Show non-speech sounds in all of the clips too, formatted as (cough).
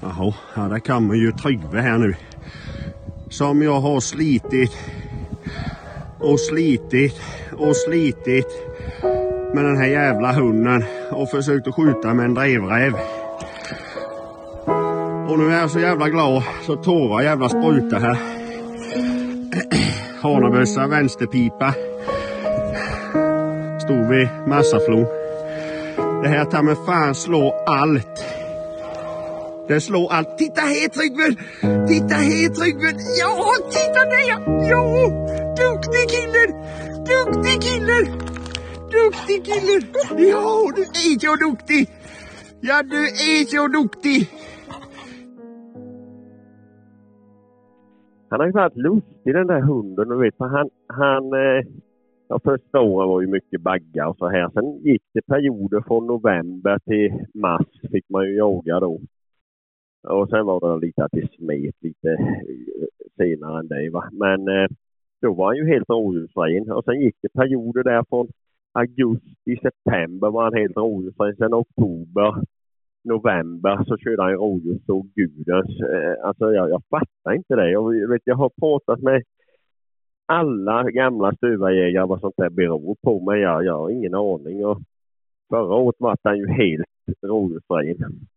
Jaha, ja, där kommer ju Tryggve här nu. Som jag har slitit och slitit och slitit med den här jävla hunden och försökt att skjuta med en drevräv. Och nu är jag så jävla glad så tårar jävla sprutar här. Hanebössa, vänsterpipa. Stod vid massaflon. Det här tar med fan slå allt. Det slår allt. Titta här Tryggve! Titta här Tryggve! Ja, titta där! Ja! Duktig kille! Duktig kille! Duktig kille! Ja, du är så duktig! Ja, du är så duktig! Han har ju varit lustig den där hunden. Du vet, för han, han eh, ja, första åren var ju mycket baggar och så här. Sen gick det perioder från november till mars fick man ju jaga då. Och sen var det lite att det smet lite eh, senare än det. Va? Men eh, då var han ju helt rådjursren. Och sen gick det perioder där från augusti, september var han helt rådjursren. Sen oktober, november så körde han rådjurs och gudens. Eh, alltså jag, jag fattar inte det. Jag, vet, jag har pratat med alla gamla stuvarjägare vad sånt där beror på. Men jag, jag har ingen aning. Och förra året var han ju helt rådjursren.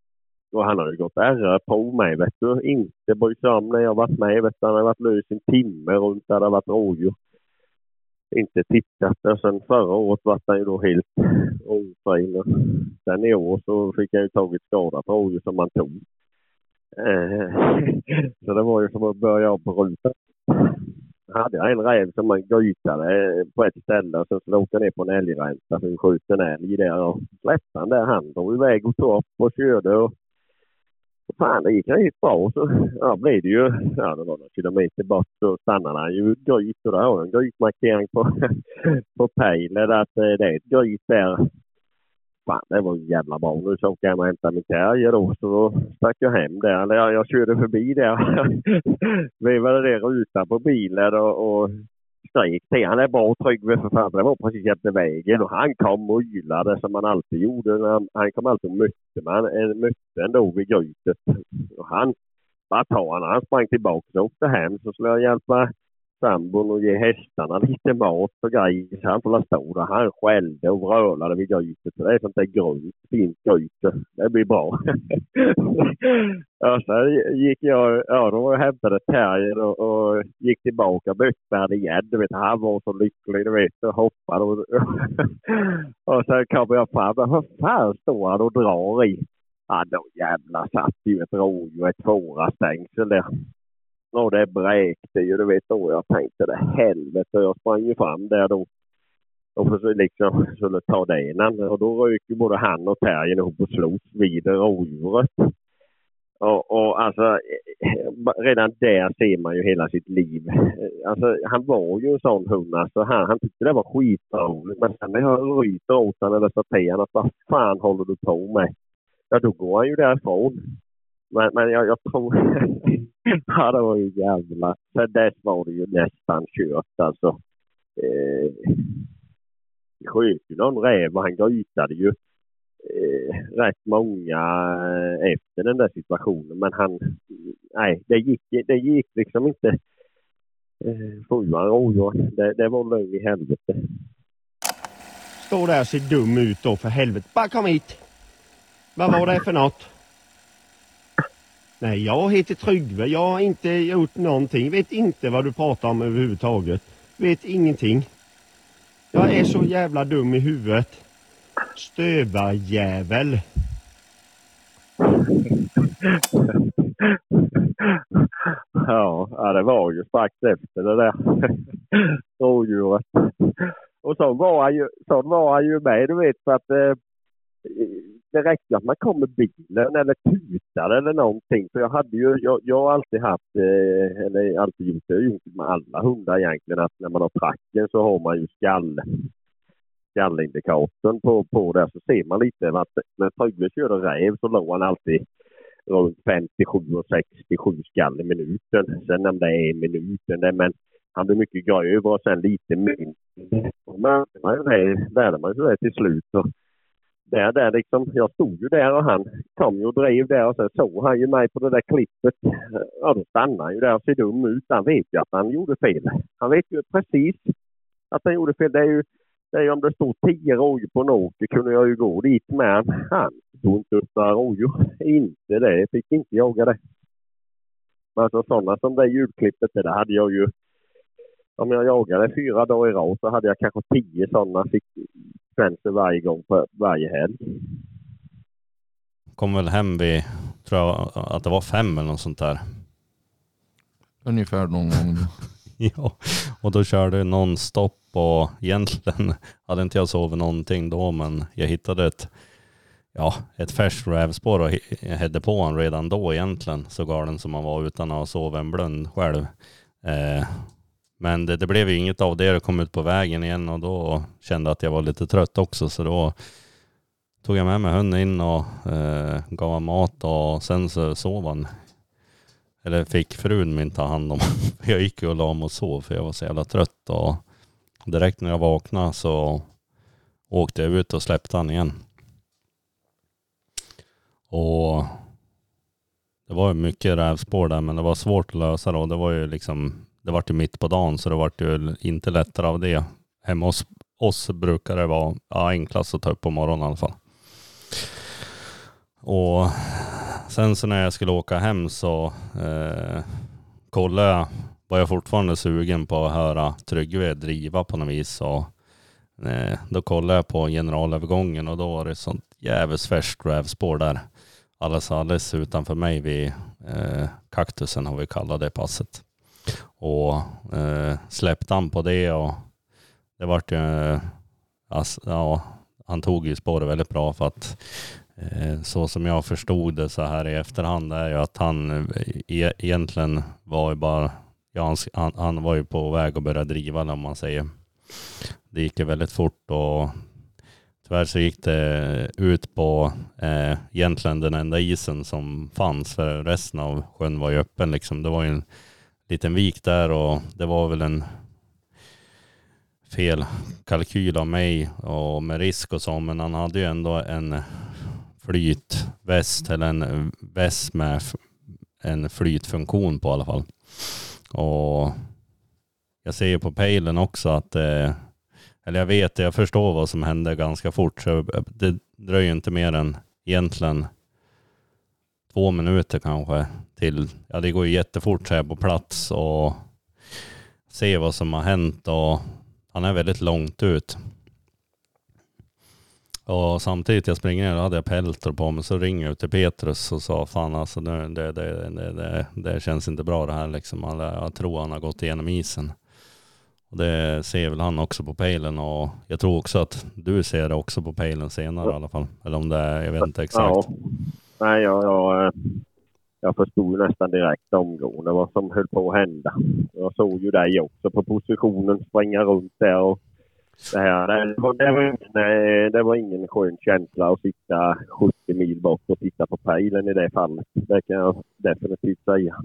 Och han har ju gått RR på med, vet du. Inte brytt sig om när jag varit med. Vet du. Han har varit lös en timme runt där det varit rådjur. Inte tittat. Och sen förra året var han ju då helt ofin. Sen i år så fick jag ju tagit skada på rådjur som man tog. Eh, (laughs) så det var ju som att börja om på rutan. Hade jag en räv som man grytade eh, på ett ställe och sen så åkte ner på en älgränta för vi sköt en älg där och släppte han där. Han drog iväg och tog upp och körde och fan det gick rätt bra. Så ja, blev det ju, ja det var några kilometer bort så stannade han ju gryt och där har jag en grytmarkering på, (laughs) på pejlet att eh, det är ett gryt där. Fan det var ju jävla bra. Nu så åker jag hem och hämtar min terrier då så då stack jag hem där. Eller jag, jag körde förbi där. (laughs) Vevade ner rutan på bilen och, och skrek till han är bra Tryggve för författaren, han var precis jämte vägen och han kom och ylade som han alltid gjorde. Han, han kom alltid och mötte, man, eh, mötte ändå vid grytet. Och han bara ta han. Han sprang tillbaka och åkte hem. Så skulle jag hjälpa sambon och ge hästarna lite mat och grejer. Så han får stå där. Han skällde och vrölade vid grytet. Det är sånt där gryt, fint gryt. Det blir bra. (laughs) ja, sen gick jag, ja då hämtade terrier och, och gick tillbaka och igen. Du vet, han var så lycklig, du vet, och hoppade. Och, (laughs) och sen kom jag fram. Vad fan står han och drar i? Ja, då jävlar satt ju ett rådjur, ett fårastängsel där. Och det bräkte ju, du vet då. Jag tänkte det helvete. Jag sprang ju fram där då och försökte liksom skulle ta den. Och då rök ju både han och terriern ihop och slogs vid rådjuret. Och, och alltså eh, redan där ser man ju hela sitt liv. Alltså han var ju en sån hund alltså. Han, han tyckte det var skitroligt. Men sen när jag ryter åt honom eller sa till honom att vad fan håller du på med? Ja då går han ju därifrån. Men, men jag, jag tror... (laughs) ja, det var ju jävla... Sen dess var det ju nästan kört alltså. Eh, vi sköt ju någon räv och han grytade ju eh, rätt många eh, efter den där situationen. Men han... Nej, det gick, det gick liksom inte. Eh, Sjuan rådjur, det, det var lögn i helvete. Står där och ser dum ut då för helvete. Bara kom hit! Vad var det för något? Nej, jag heter Tryggve. Jag har inte gjort någonting. Vet inte vad du pratar om överhuvudtaget. Vet ingenting. Jag är så jävla dum i huvudet. Stövarjävel. Ja, ja, det var ju strax efter det där (laughs) rådjuret. Och så var han ju, så var han ju med, du vet, för att eh, det räckte att man kom med bilen eller tutade eller någonting. För jag hade ju, jag, jag har alltid haft, eh, eller alltid gjort det, gjort med alla hundar egentligen, att när man har tracken så har man ju skall, skallindikatorn på, på där så ser man lite att när Trygve körde räv så låg han alltid runt 57 och 67 skall i minuten. Sen om det är en minut, det, men han blir mycket grövre och sen lite mindre. Man lärde man sig det till slut. Och där, där liksom, jag stod ju där och han kom ju och drev där och så såg han ju mig på det där klippet. Ja, då stannade han ju där och ser dum ut. Han vet ju att han gjorde fel. Han vet ju precis att han gjorde fel. Det är ju, det är ju om det stod tio rådjur på en åker kunde jag ju gå dit med. Han tog inte upp några rådjur. Inte det. Fick inte jaga det. Men alltså sådana som det julklippet, det hade jag ju om jag jagade fyra dagar i rad så hade jag kanske tio sådana sekvenser varje gång på varje helg. Kom väl hem vid, tror jag att det var fem eller något sånt där. (laughs) Ungefär någon gång. (laughs) ja, och då körde jag nonstop och egentligen (laughs) hade inte jag sovit någonting då men jag hittade ett, ja, ett färskt rävspår och hade på honom redan då egentligen så galen som han var utan att ha sovit en blund själv. Eh, men det, det, blev ju inget av det. Jag kom ut på vägen igen och då kände jag att jag var lite trött också. Så då tog jag med mig hunden in och eh, gav honom mat och sen så sov han. Eller fick frun min ta hand om (laughs) Jag gick ju och la mig och sov för jag var så jävla trött. Och direkt när jag vaknade så åkte jag ut och släppte han igen. Och det var ju mycket rävspår där men det var svårt att lösa då. Det var ju liksom det vart ju mitt på dagen så det vart ju inte lättare av det. Hemma hos oss brukar det vara ja, enklast att ta upp på morgonen i alla fall. Och sen så när jag skulle åka hem så eh, kollade jag, var jag fortfarande sugen på att höra Tryggve driva på något vis. Och, eh, då kollade jag på generalövergången och då var det sånt jävligt färskt rävspår där. Alldeles, alldeles utanför mig vid eh, kaktusen har vi kallat det passet. Och eh, släppte han på det och det vart ju, alltså, ja, han tog ju spåret väldigt bra för att eh, så som jag förstod det så här i efterhand är ju att han eh, e egentligen var ju bara, ja, han, han var ju på väg att börja driva om man säger. Det gick ju väldigt fort och tyvärr så gick det ut på eh, egentligen den enda isen som fanns för resten av sjön var ju öppen liksom. Det var ju en liten vik där och det var väl en fel kalkyl av mig och med risk och så, men han hade ju ändå en flytväst eller en väst med en flytfunktion på i alla fall. Och jag ser ju på pejlen också att, eh, eller jag vet, jag förstår vad som hände ganska fort, så det dröjer inte mer än egentligen två minuter kanske till, ja det går ju jättefort så här på plats och se vad som har hänt och han är väldigt långt ut. Och samtidigt jag springer ner, då hade jag peltor på mig, så ringer jag till Petrus och sa fan alltså det, det, det, det, det känns inte bra det här liksom. Jag tror han har gått igenom isen. Och det ser väl han också på pejlen och jag tror också att du ser det också på pejlen senare i alla fall. Eller om det är, jag vet inte exakt. Ja. Nej, jag, jag, jag förstod nästan direkt omgående vad som höll på att hända. Jag såg ju dig också på positionen springa runt där och det här. Det var, det var, ingen, eh, det var ingen skön känsla att sitta 70 mil bort och titta på pejlen i det fallet. Det kan jag definitivt säga.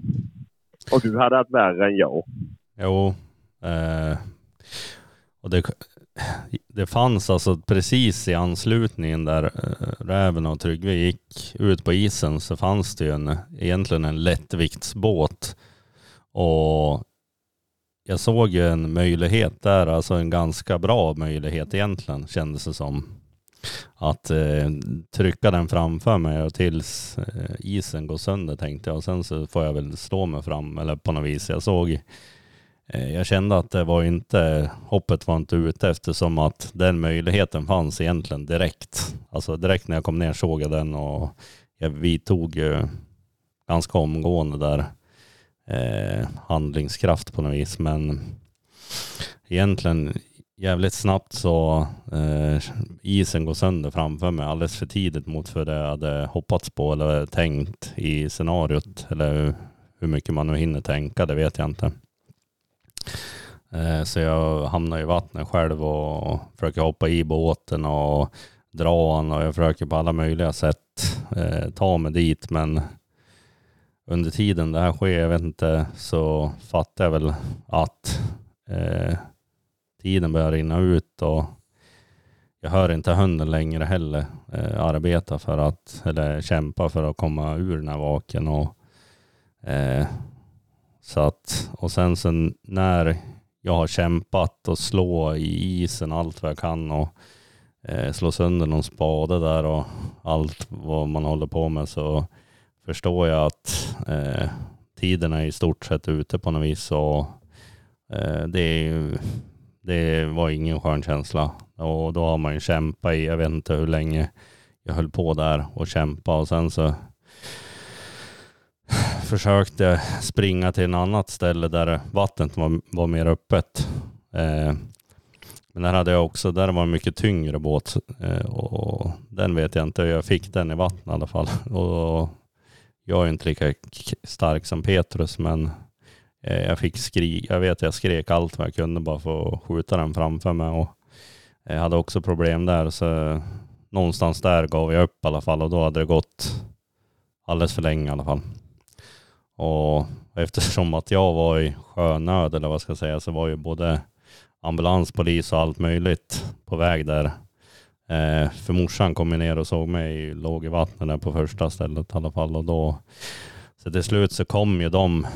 Och du hade haft värre än jag. Jo. Eh, och det, det fanns alltså precis i anslutningen där eh, Räven och Tryggve gick ut på isen så fanns det ju en, egentligen en lättviktsbåt. Och jag såg ju en möjlighet där, alltså en ganska bra möjlighet egentligen kändes det som. Att eh, trycka den framför mig och tills eh, isen går sönder tänkte jag. Och sen så får jag väl slå mig fram eller på något vis. Jag såg Eh, jag kände att det var inte, hoppet var inte ute eftersom att den möjligheten fanns egentligen direkt. Alltså direkt när jag kom ner såg jag den och jag vidtog ju ganska omgående där eh, handlingskraft på något vis. Men egentligen jävligt snabbt så eh, isen går sönder framför mig alldeles för tidigt mot för det jag hade hoppats på eller tänkt i scenariot. Eller hur mycket man nu hinner tänka, det vet jag inte. Eh, så jag hamnar i vattnet själv och försöker hoppa i båten och dra han och jag försöker på alla möjliga sätt eh, ta mig dit. Men under tiden det här sker, jag vet inte, så fattar jag väl att eh, tiden börjar rinna ut och jag hör inte hunden längre heller eh, arbeta för att, eller kämpa för att komma ur den här vaken. Och, eh, så att, och sen så när jag har kämpat och slå i isen allt vad jag kan och eh, slå sönder någon spade där och allt vad man håller på med så förstår jag att eh, tiden är i stort sett ute på något vis och eh, det, är, det var ingen skön känsla. Och då har man ju kämpat i, jag vet inte hur länge jag höll på där och kämpa och sen så försökte springa till en annat ställe där vattnet var, var mer öppet. Eh, men där hade jag också, där var en mycket tyngre båt eh, och den vet jag inte, jag fick den i vattnet i alla fall. (laughs) Och jag är inte lika stark som Petrus men eh, jag fick skrika, jag vet jag skrek allt vad jag kunde bara för att skjuta den framför mig och jag hade också problem där så någonstans där gav jag upp i alla fall och då hade det gått alldeles för länge i alla fall. Och eftersom att jag var i sjönöd eller vad ska jag säga så var ju både ambulans, polis och allt möjligt på väg där. Eh, för morsan kom ner och såg mig, låg i vattnet där på första stället i alla fall och då så till slut så kom ju de,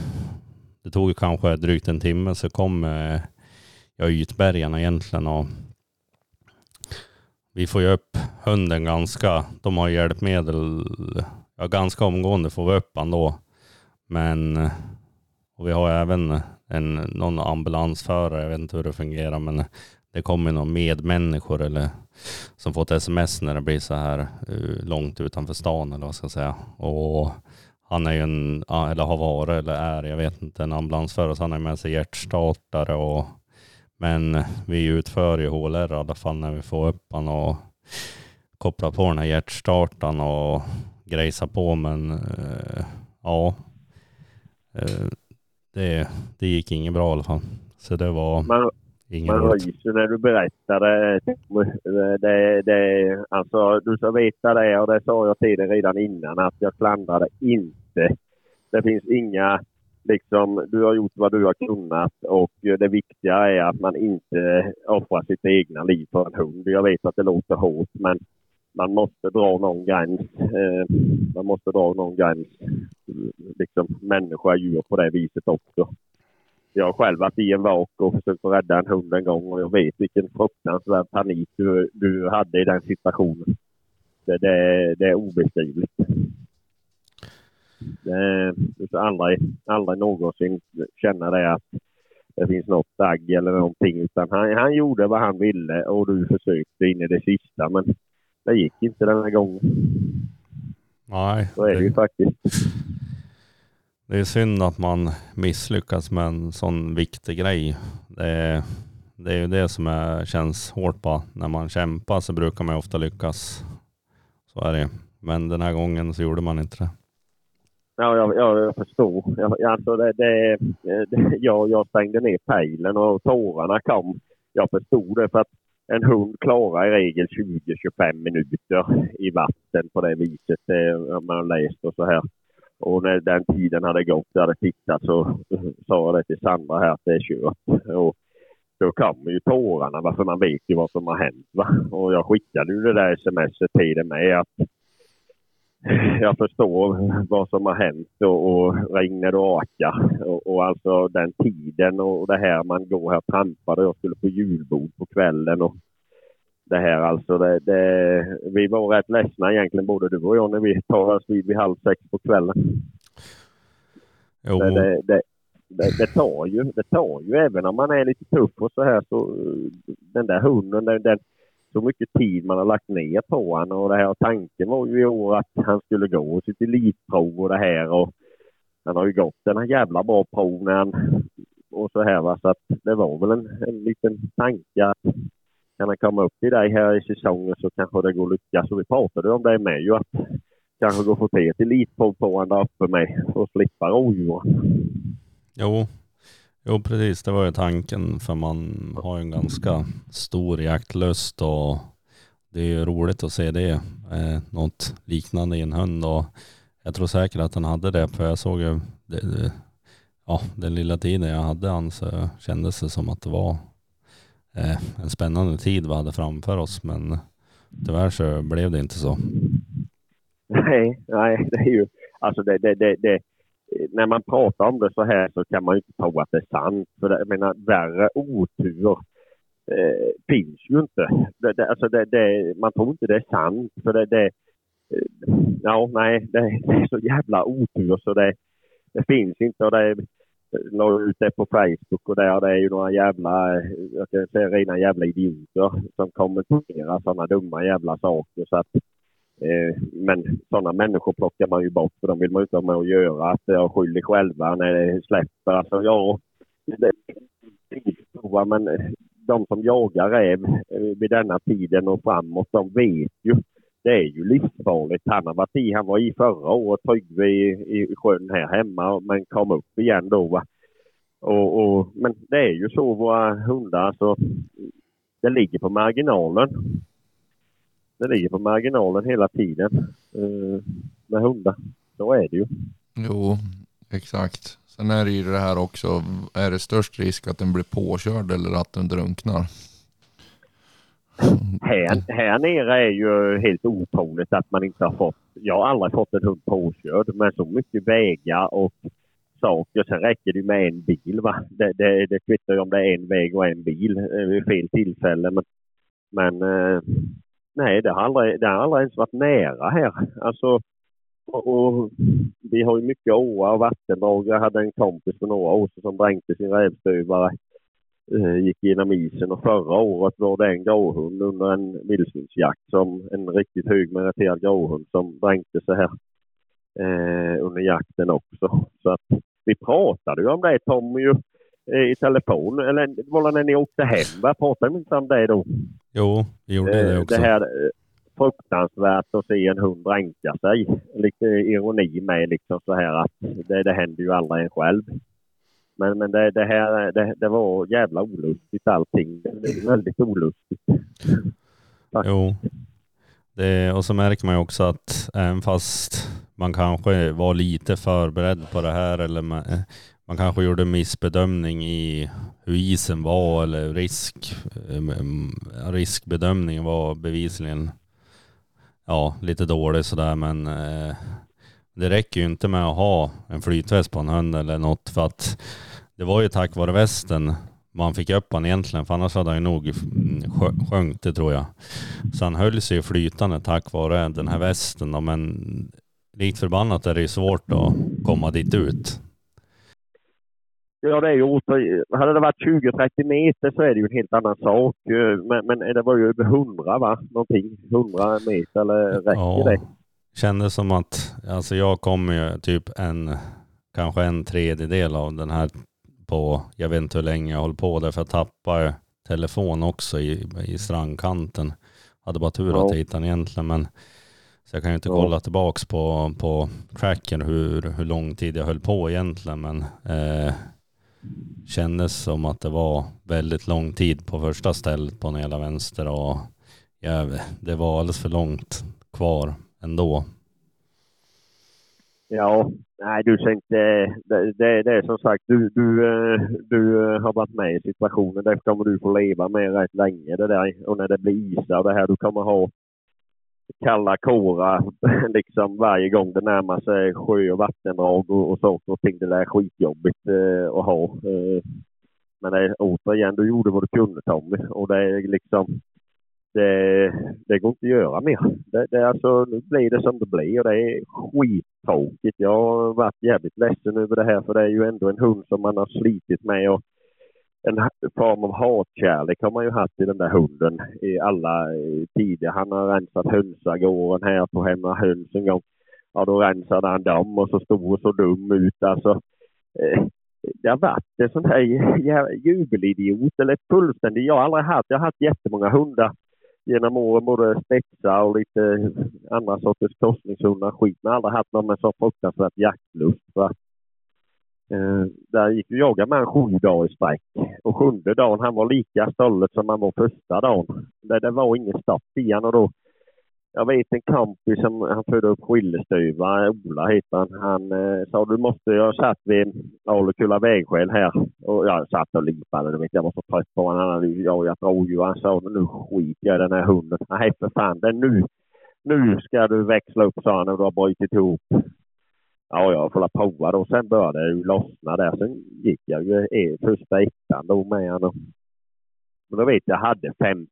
det tog kanske drygt en timme så kom eh, jag ytbergarna egentligen och vi får ju upp hunden ganska, de har hjälpmedel, ja ganska omgående får vi upp han då. Men, och vi har även en, någon ambulansförare, jag vet inte hur det fungerar, men det kommer några medmänniskor eller som får ett sms när det blir så här eh, långt utanför stan eller vad ska jag säga. Och han är ju en, eller har varit eller är, jag vet inte, en ambulansförare, så han har med sig hjärtstartare och men vi utför ju HLR i alla fall när vi får upp han och kopplar på den här hjärtstartaren och grejsar på men eh, ja, det, det gick inget bra i alla fall. Så det var man, inget Man ryser när du berättade. Det, det, alltså, du ska veta det och det sa jag till dig redan innan att jag klandrade inte. Det finns inga liksom, du har gjort vad du har kunnat och det viktiga är att man inte offrar sitt egna liv för en hund. Jag vet att det låter hårt men man måste dra någon gräns. Eh, man måste dra någon gräns. Liksom, människa djur på det viset också. Jag har själv varit i en vak och försökt rädda en hund en gång och jag vet vilken fruktansvärd panik du, du hade i den situationen. Det, det, det är obeskrivligt. Eh, det, du ska aldrig, aldrig någonsin känna det att det finns något dagg eller någonting utan han, han gjorde vad han ville och du försökte in i det sista men det gick inte den här gången. Nej. Så är det ju faktiskt. Det är synd att man misslyckas med en sån viktig grej. Det är, det är ju det som är, känns hårt på. När man kämpar så brukar man ofta lyckas. Så är det Men den här gången så gjorde man inte det. Ja, jag, jag, jag förstår. Jag, alltså det, det, det, (laughs) jag, jag stängde ner pejlen och tårarna kom. Jag förstod det för att en hund klarar i regel 20-25 minuter i vatten på det viset. Det har man läst och så här. Och när den tiden hade gått, jag hade tittat, så sa jag det till Sandra här att det är kört. Och då kommer ju tårarna, för man vet ju vad som har hänt. Va? Och jag skickade ju det där smset till det med att (laughs) jag förstår vad som har hänt och, och regnet och akar. Och, och, alltså den tiden och det här man går här och jag skulle på julbord på kvällen. Och det här alltså. Det, det, vi var rätt ledsna egentligen både du och jag när vi tar oss vid, vid halv sex på kvällen. Jo. Det, det, det, det, det, tar ju, det tar ju även om man är lite tuff och så här så den där hunden, den, den, så mycket tid man har lagt ner på honom och det här tanken var ju i år att han skulle gå sitt elitprov och det här. Och han har ju gått en jävla bra prov när han. Och så här va. Så att det var väl en, en liten tanke att kan han komma upp till dig här i säsongen så kanske det går att lyckas. Och vi pratade om det med ju att kanske gå och få till ett elitprov på honom där uppe med och slippa rådjur. Jo, jo precis det var ju tanken för man har ju en ganska stor jaktlust och det är ju roligt att se det. Eh, något liknande i en hund och jag tror säkert att han hade det för jag såg ju det, det, ja, den lilla tiden jag hade han så kändes det som att det var eh, en spännande tid vi hade framför oss men tyvärr så blev det inte så. Nej, nej, det är ju alltså det, det, det, det Eh, när man pratar om det så här så kan man ju inte tro att det är sant. För det, jag menar, värre otur eh, finns ju inte. Det, det, alltså det, det, man tror inte det är sant. För det, det, eh, ja, nej, det, det, är så jävla otur så det, det finns inte. Och det, la eh, ut det på Facebook och där det är ju några jävla, jag ska säga rena jävla idioter som kommenterar sådana dumma jävla saker. Så att, Eh, men sådana människor plockar man ju bort för de vill man ju inte ha med att göra. Att jag skyller själva när det släpper. Alltså ja, det, men de som jagar räv eh, vid denna tiden och framåt, de vet ju. Det är ju livsfarligt. Han har varit i, han var i förra året, Tryggve i, i sjön här hemma, men kom upp igen då. Va? Och, och, men det är ju så våra hundar, så det ligger på marginalen. Det ligger på marginalen hela tiden uh, med hundar. Så är det ju. Jo, exakt. Sen är det ju det här också, är det störst risk att den blir påkörd eller att den drunknar? Här, här nere är ju helt otroligt att man inte har fått, jag har aldrig fått en hund påkörd med så mycket vägar och saker. Sen räcker det med en bil. Va? Det, det, det kvittar ju om det är en väg och en bil eh, vid fel tillfälle. Men, men eh, nej, det har, aldrig, det har aldrig ens varit nära här. Alltså, och, och vi har ju mycket åar och vattendrag. Jag hade en kompis för några år sedan som dränkte sin rävstövare. Eh, gick genom isen och förra året var det en gråhund under en vildsvinsjakt som en riktigt högmeriterad gråhund som dränkte sig här eh, under jakten också. Så att vi pratade ju om det Tommy ju eh, i telefon. Eller var det när ni åkte hem? Va? Pratade ni inte om det då? Jo, vi gjorde det eh, också. Det här fruktansvärt att se en hund dränka sig. Lite ironi med liksom så här att det, det händer ju aldrig en själv. Men, men det, det här det, det, var jävla olustigt allting. Det är väldigt olustigt. Tack. Jo. Det, och så märker man ju också att även fast man kanske var lite förberedd på det här eller man, man kanske gjorde missbedömning i hur isen var eller risk, eh, riskbedömningen var bevisligen ja, lite dålig sådär men eh, det räcker ju inte med att ha en flytväst på en hund eller något för att det var ju tack vare västen man fick upp han egentligen för annars hade han ju nog mm, sjunkit det tror jag. Så han höll sig ju flytande tack vare den här västen då, men likt förbannat är det ju svårt att komma dit ut. Ja, det är ju Hade det varit 20-30 meter så är det ju en helt annan sak. Men, men det var ju över 100 va? Någonting. 100 meter eller räcker ja, det? Kändes som att, alltså jag kommer ju typ en, kanske en tredjedel av den här på, jag vet inte hur länge jag håller på därför jag tappade telefon också i, i strandkanten. Hade bara tur att jag hittade den egentligen men så jag kan ju inte kolla ja. tillbaks på, på tracken hur, hur lång tid jag höll på egentligen men eh, kändes som att det var väldigt lång tid på första stället på den hela vänster och ja, det var alldeles för långt kvar ändå. Ja, nej du tänkte. Det, det, det är som sagt, du, du, eh, du eh, har varit med i situationen. Det kommer du få leva med rätt länge det där. Och när det blir isar det här, du kommer ha kalla kårar (laughs) liksom varje gång det närmar sig sjö och vattendrag och, och saker och ting. Det där är skitjobbigt eh, att ha. Eh, men det återigen, du gjorde vad du kunde Tommy och det är liksom det, det går inte att göra mer. Det, det, alltså, nu blir det som det blir och det är skittråkigt. Jag har varit jävligt ledsen över det här för det är ju ändå en hund som man har slitit med och en form av hatkärlek har man ju haft i den där hunden i alla eh, tider. Han har rensat hönsagården här på Hemma Höns en gång. Ja, då rensade han dem och så stor och så dum ut. Alltså, eh, det har varit en sån här jubelidiot eller fullständig, fullständigt... Jag har aldrig haft... Jag har haft jättemånga hundar genom åren, både spetsar och lite andra sorters korsningshundar skit. Men aldrig haft någon med så fruktansvärt jaktlust. Va? Eh, där gick vi jaga med en sju dagar i sträck. Och sjunde dagen, han var lika stollet som han var första dagen. Det, det var ingen stopp i han och då jag vet en kompis som han födde upp skillestyvar, Ola heter han. Han eh, sa du måste, jag satt vid Alukulla vägskäl här och jag satt och lipade. du Vet, jag var så trött på honom. Han hade jagat rådjur. Han sa nu skiter jag i den här hunden. Nej för fan, det nu, nu ska du växla upp sa han och du har brutit ihop. Ja, jag får prova då. Sen började det ju lossna där. Sen gick jag ju första ettan då med honom. Men då vet jag, jag hade 50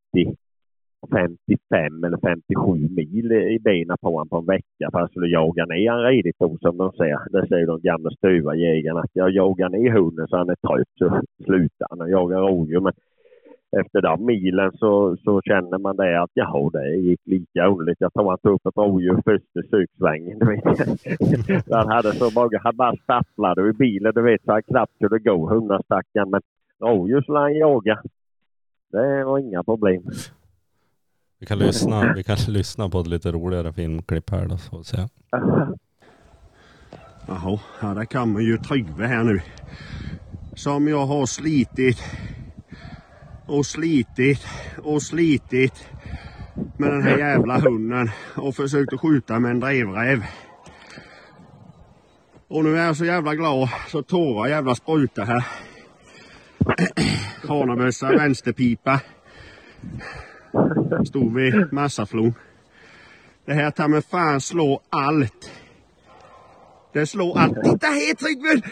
55 eller 57 mil i benen på honom på en vecka för att jag skulle jaga ner han redigt då som de säger. Det säger de gamla stuvarjägarna att jag jagar ner hunden så han är trött så slutar han att jaga rådjur. Men efter de milen så, så känner man det att jaha, det gick lika underligt. Jag tror han tog upp ett rådjur första söksvängen. (laughs) (laughs) han hade så många, han bara stapplade i bilen du vet så han knappt kunde gå hundastackaren. Men rådjur skulle han jaga. Det var inga problem. Vi kan lyssna, vi kan (laughs) lyssna på ett lite roligare filmklipp här då så att säga. Jaha, ja, där kommer ju Tryggve här nu. Som jag har slitit och slitit och slitit med den här jävla hunden och försökt att skjuta med en drevräv. Och nu är jag så jävla glad så tårar jävla sprutar här. Hanabössa, vänsterpipa. Stod vid Massaflon. Det här tar med fan slå allt. Det slår allt. Titta här Tryggve!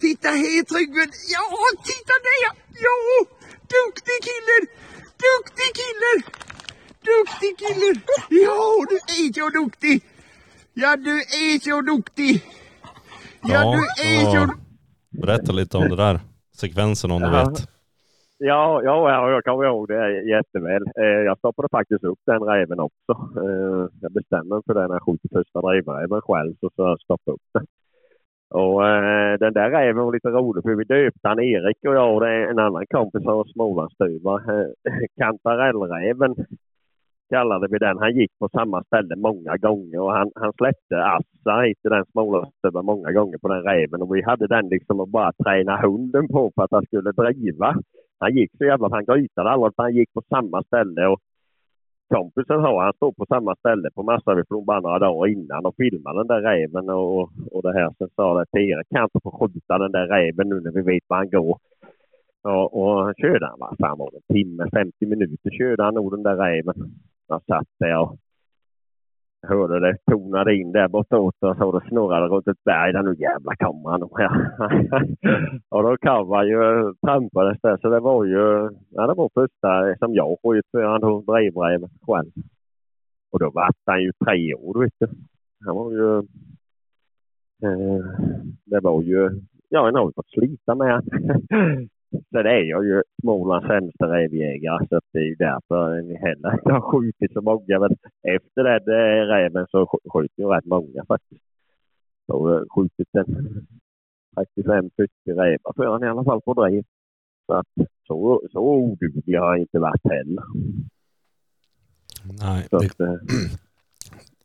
Titta här Tryggve! Ja, titta där! Ja! Duktig killen! Duktig killen! Duktig killen! Ja, du är så duktig! Ja, du är så duktig! Ja, Ja, du är så... Berätta lite om det där. Sekvensen om du vet. Ja, ja, ja, jag kommer ihåg det jätteväl. Eh, Jag stoppade faktiskt upp den räven också. Eh, Jag bestämde mig för det när jag sköt första drevräven själv så så jag stoppade upp den. Och eh, den där räven var lite rolig för vi döpte han Erik och jag och det är en annan kompis av smålandsstuvar. Eh, (laughs) Kantarellräven kallade vi den. Han gick på samma ställe många gånger och han, han släppte Assa hit till den smålandsduvan många gånger på den räven och vi hade den liksom att bara träna hunden på för att han skulle driva. Han gick så jävla, han grytade aldrig, utan han gick på samma ställe och kompisen har han stod på samma ställe på Massaviflon bara några dagar innan och filmade den där räven och, och det här. Sen sa det till Erik, kan inte få skjuta den där räven nu när vi vet var han går. Och, och han körde han, vad fan var det, en timme, 50 minuter körde han nog den där räven. Han satt där och hörde det tonade in där bortåt och så det snurrade runt ett berg där nu jävla kommer han. (laughs) och då kom han ju trampades där så det var ju, ja det var första som jag sköt för han tog drevräv själv. Och då var han ju tre år vet du. Han var ju, eh, det var ju, ja en har ju fått slita med (laughs) det är jag ju Smålands sämsta rävjägare så det är ju därför ni heller inte har skjutit så många. Men efter den eh, räven så sk- sköt jag rätt många faktiskt. Jag har skjutit en 35-40 rävar för han i alla fall på drev. Så att så, så oduglig har jag inte varit heller. Nej, Så det, att, eh,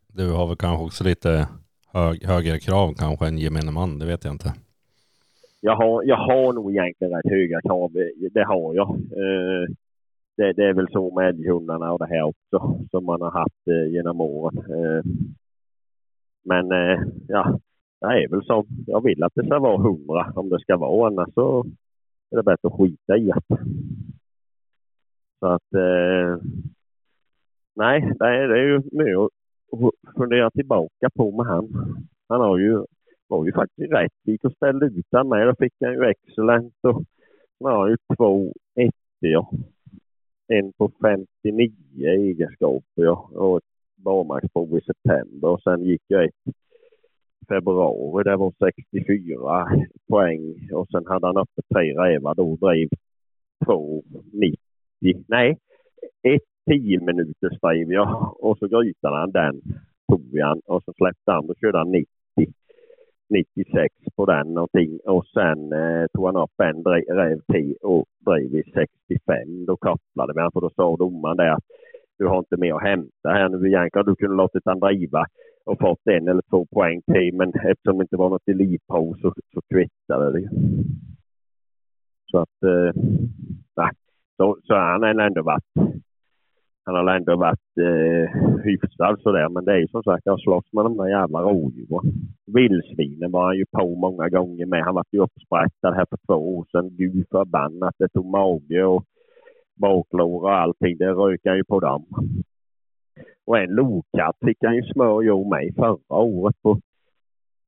(clears throat) du har väl kanske också lite hög, högre krav kanske än gemene man, det vet jag inte jag, har, jag har nog egentligen rätt höga krav. Det har jag. Eh, det, det är väl så med älghundarna och det här också som man har haft eh, genom åren. Eh, men eh, ja, det är väl så. Jag vill att det ska vara hundra om det ska vara. Annars så är det bättre att skita i det. Så att eh, nej, det är, det är ju mycket att fundera tillbaka på med han. Han har ju var ju faktiskt rätt. Gick och ställde ut den med. Då fick han ju excellent och han har ju två ettor. En på 59 egenskaper ja. och ett barmarksprov i september och sen gick jag ett i februari. Det var 64 poäng och sen hade han uppe tre rävar då och drev två 90. Nej, ett 10 minuters drev jag och så grytade han den tog han och så släppte han. Då körde han 90. 96 på den någonting och sen eh, tog han upp en dre- räv till och drev i 65. Då kopplade vi han för då sa domaren det att du har inte mer att hämta här nu egentligen. Du kunde låtit han driva och fått en eller två poäng till men eftersom det inte var något elitprov så, så kvittade det ju. Så att, eh, nej. Så, så han har ändå varit han har ändå varit eh, hyfsad sådär. Men det är ju som sagt, jag slåss med de där jävla rådjuren. Vildsvinen var han ju på många gånger med. Han var ju uppsprättad här för två år sedan. Gud förbannat. Det tog mage och baklår och allting. Det rök han ju på dem. Och en lokatt fick han ju smör och mig förra året på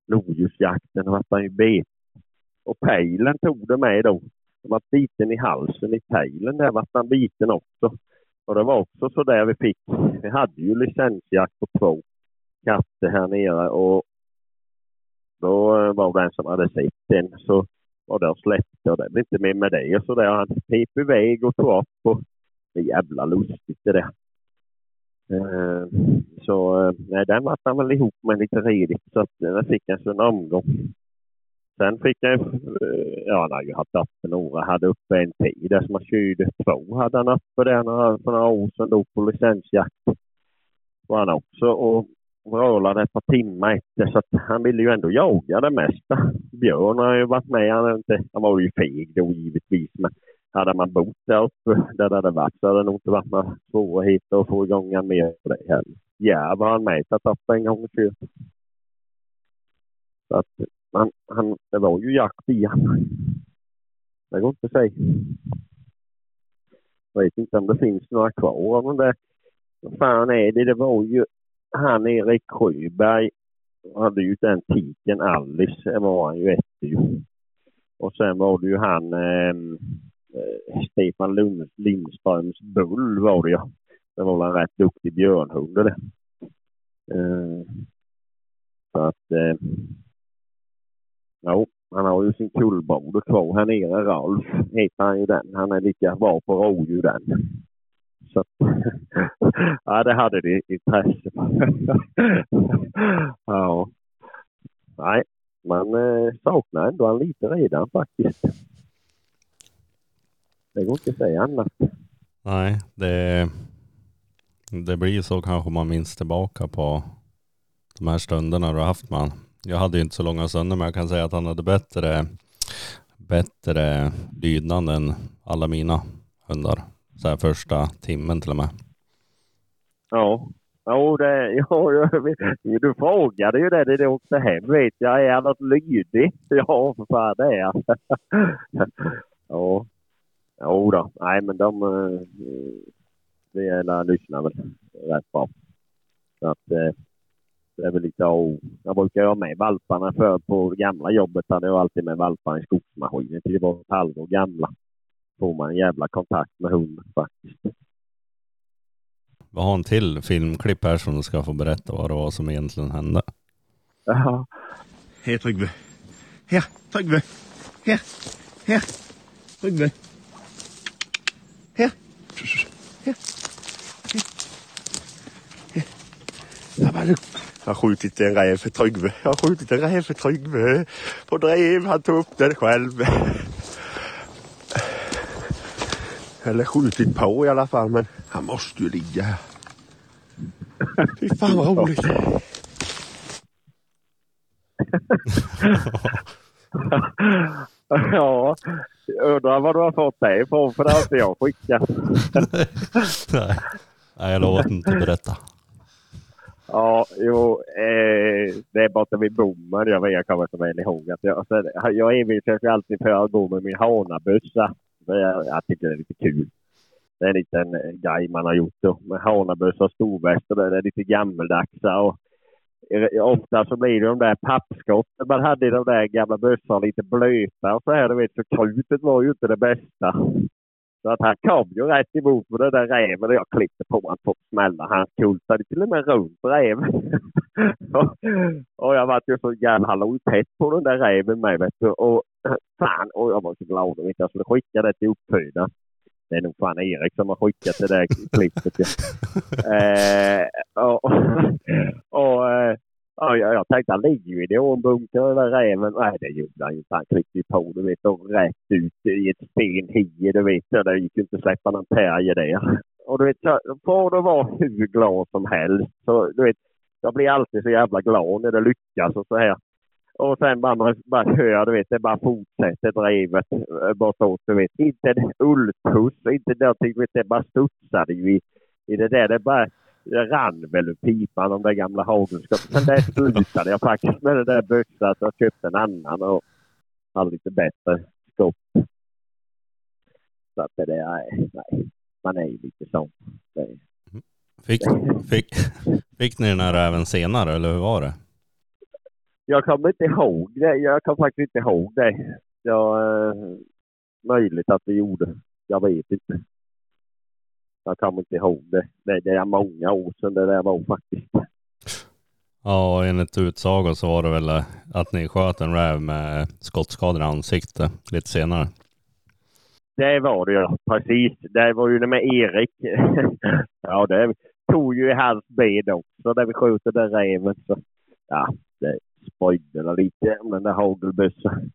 lodjursjakten. vart han ju bet. Och pejlen tog det med då. Han var biten i halsen i pejlen. Där vart han biten också. Och det var också så där vi fick. Vi hade ju licensjakt på två katter här nere och då eh, var det en som hade sett den så var det och släppte och det blev inte mer med det. Och så där han pep iväg och tog upp och det är jävla lustigt det där. Eh, så eh, nej, den var han väl ihop med lite redigt så att den fick en sån omgång. Sen fick jag, eh, ja han har ju haft uppe några, hade uppe en tid där som han körde två hade han uppe där några, för några år sedan då på licensjakt. Var han också och vrålade ett par timmar efter så att han ville ju ändå jaga det mesta. Björn har ju varit med. Han, inte, han var ju feg då givetvis men hade man bott där uppe där det hade varit så hade det nog inte varit några svårigheter att få igång han mer på det heller. Järv har han med tagit upp en gång och kört. Så att men han, det var ju jakt i han. Det går inte att säga. Jag vet inte om det finns några kvar av det... där. Vad fan är det? Det var ju han Erik Sjöberg hade ju den tiken Alice, det var han ju efter ju. Och sen var det ju han ehm, eh, Stefan Lund, Lindströms Bull var det ju. Det var väl en rätt duktig björnhund det. Eh, så att eh, ja, han har ju sin kullbroder kvar här nere, Ralf heter han ju den. Han är lika bra på rådjur den. Så (laughs) ja, det hade det intresse. ja. Nej, man eh, saknar ändå han lite redan faktiskt. Det går inte att säga annat. Nej, det, det blir så kanske man minns tillbaka på de här stunderna du har haft honom. Jag hade ju inte så långa sönder, men jag kan säga att han hade bättre, bättre lydnad än alla mina hundar så här första timmen till och med. Ja, ja, det, (laughs) ja du frågade ju det när du åkte hem vet jag. Är han något lydig? (laughs) Ja, för fan det är han. (laughs) ja, jo då. Nej, men de, eh, det gäller lyssnar väl rätt bra. Så att eh, är väl lite oh. Jag brukar ha med valparna för på gamla jobbet hade jag alltid med valparna i skogsmaskinen till det var ett halvår gamla får man en jävla kontakt med hunden faktiskt. Vad har en till filmklipp här som du ska få berätta vad det var som egentligen hände? Ja. Här Tryggve. Här Tryggve. Här. Här. Tryggve. Här. Här. Här. Jag har skjutit en räv för Tryggve. Jag har skjutit en räv för Tryggve. På drev. Han tog upp den själv. Eller skjutit på i alla fall, men han måste ju ligga här. Fy fan vad roligt. (laughs) ja, undrar vad du har fått det ifrån för det har inte jag skickat. (laughs) Nej. Nej, jag lovar att inte berätta. Ja, jo, eh, det är borta vid bommen. Jag, vet, jag kommer så väl ihåg att jag, så, jag envisas alltid för att gå med min hanabössa. Jag, jag tycker det är lite kul. Det är en liten eh, grej man har gjort då med hanabössa och storväst och det är lite gammeldags. Och eh, ofta så blir det de där pappskotten man hade i de där gamla bössorna lite blöta och så här. Du vet, så krutet var ju inte det bästa. Så att han kom ju rätt emot med den där räven och jag klippte på honom två smällar. Han kultade till och med runt räven. (laughs) och jag var ju så jävla, han låg tätt på den där räven med vet du. Och (clears throat) fan, och jag var så glad att jag skulle skicka det till uppfödaren. Det är nog fan Erik som har skickat det där klippet. Ja. (laughs) eh, och, och, eh, Ja, jag, jag tänkte han ligger ju i en den över räven. Nej, det gjorde han ju inte. Han klippte ju på, du vet, och rätt ut i ett stenhie, du vet. Det gick ju inte att släppa någon terrier där. Och du vet, så får du vara hur glad som helst. Så du vet, jag blir alltid så jävla glad när det lyckas och så här. Och sen bara, bara hör, du vet, det bara fortsätter drevet eh, bortåt, du vet. Inte en ulltuss, inte någonting, du vet, det bara studsade ju i i det där, det bara det rann väl ur pipan de där gamla hagelskotten. Sen där slutade jag faktiskt med det där bössan så jag köpte en annan och hade lite bättre skott. Så att det där är, nej, man är ju lite sån. Fick, fick, fick ni den här även senare eller hur var det? Jag kommer inte ihåg det. Jag kommer faktiskt inte ihåg det. Jag, eh, möjligt att vi gjorde. Jag vet inte. Jag kommer inte ihåg det. det. Det är många år sedan det där var faktiskt. Ja, enligt utsago så var det väl eh, att ni sköt en räv med skottskador i ansiktet lite senare. Det var det ja. Precis. Det var ju det med Erik. (laughs) ja, det tog ju i hans ben också där vi sköt den där räven. Så, ja, det spojade lite om den där hagelbössan.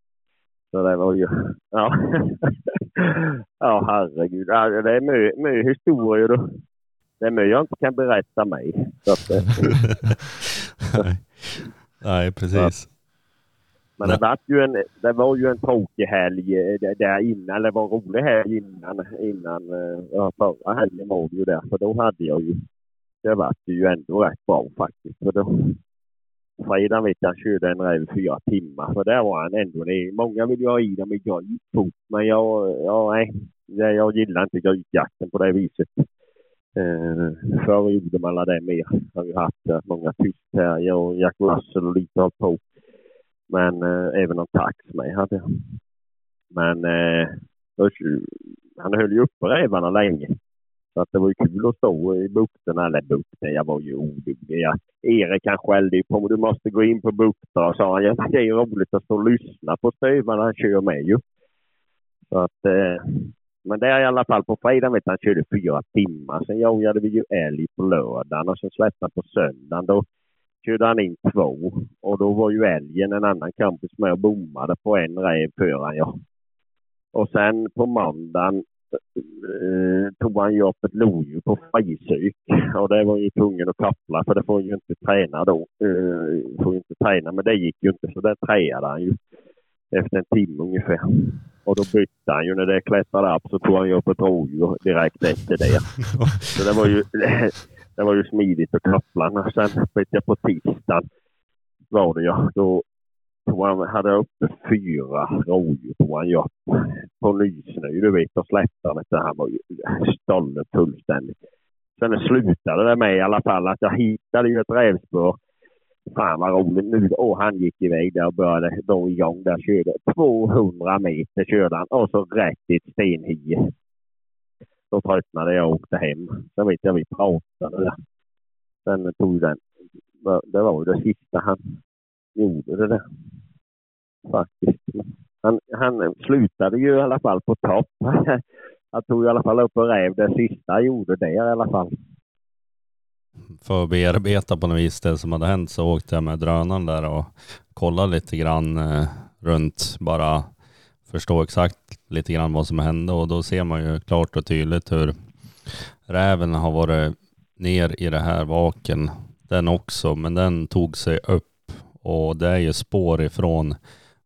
Så det var ju... (laughs) Ja, (laughs) ja herregud. Ja, det är mycket, mycket historier då. Det är mycket jag inte kan berätta mig. Att, eh, Nej. Nej, precis. Men det var, ju en, det var ju en tråkig helg eh, där- där innan. Det var en rolig helg innan. innan eh, ja, förra helgen var det ju där. För då hade jag ju... Det var ju ändå rätt bra faktiskt. För då, fredagen vet jag, han körde en räv i fyra timmar. För där var han ändå... Det, många vill ju ha i dem i grytfot. Men jag, ja, nej, jag gillar inte grytjakten på det viset. Eh, förr gjorde man det mer. Jag har ju haft eh, många tysthärjor och Jack Russell och lite av på. Men eh, även någon tax med hade jag. Men eh, han höll ju uppe rävarna länge. Så att det var ju kul att stå i bukterna. Eller bukten, jag var ju oduglig. Erik han skällde ju på mig. Du måste gå in på bukter. Och sa han. Ja, det är ju roligt att stå och lyssna på stövarna. Han kör med ju. Så att, eh, men det är i alla fall på fredagen vet han körde fyra timmar. Sen jagade vi ju älg på lördagen och sen släppte han på söndagen. Då körde han in två. Och då var ju älgen en annan kompis med och bommade på en räv för han ja. Och sen på måndagen eh, tog han ju upp ett lodjur på frisök. Och det var ju tvungen att koppla för det får ju inte träna då. Eh, får ju inte träna men det gick ju inte så det träade han ju. Efter en timme ungefär. Och då bytte han ju när det klättrade upp så tog han ju upp ett rådjur direkt efter det. (laughs) Så det var ju, (laughs) det var ju smidigt att koppla. Sen vet jag på tisdagen var det ja. Då tog han, hade uppe fyra rådjur tog han upp på nysnö. Du vet, och släppte han inte. Han var ju stollen fullständigt. Sen slutade det med i alla fall att jag hittade ju ett rävspår. Fan vad roligt nu. Och han gick iväg där och började då igång där. Körde 200 meter körde han och så rätt i ett stenhie. Då tröttnade jag och åkte hem. Sen vet jag vi pratade där. Sen tog den. Det var ju det sista han gjorde det där. Faktiskt. Han, han slutade ju i alla fall på topp. (laughs) Han tog i alla fall upp en räv det sista han gjorde där i alla fall. För att bearbeta på något vis det som hade hänt så åkte jag med drönaren där och kollade lite grann eh, runt bara förstå exakt lite grann vad som hände och då ser man ju klart och tydligt hur räven har varit ner i det här vaken den också men den tog sig upp och det är ju spår ifrån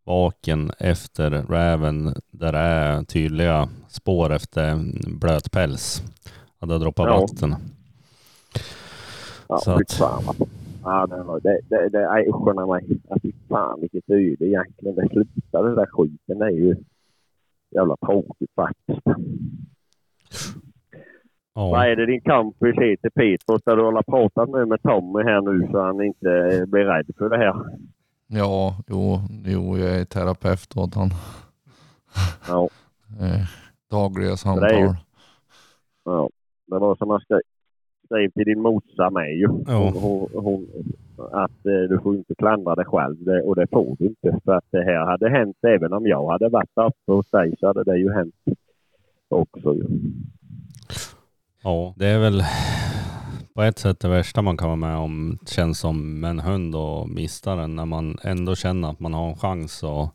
vaken efter räven där det är tydliga spår efter blöt päls. Hade droppat Ja. vatten. Ja, Så fy att- fan. Ja, det, var, det, det, det är usch mig. Ja, fy fan vilket öde egentligen. Det slutade den där skiten. Det är ju jävla tråkigt faktiskt. Ja. Vad är det din kompis heter Peter? Ska du hålla pratat nu med Tommy här nu så han inte blir rädd för det här? Ja, jo, jo jag är terapeut åt han. Ja. (laughs) Eh, dagliga det är samtal. ju- ja. Det var som jag skrev, till din morsa med ju. Ja. Hon, hon, att eh, du får inte klandra dig själv det, och det får du inte. För att det här hade hänt även om jag hade varit uppe hos dig så hade det ju hänt också ju. Ja, det är väl på ett sätt det värsta man kan vara med om känns som med en hund och mista den när man ändå känner att man har en chans och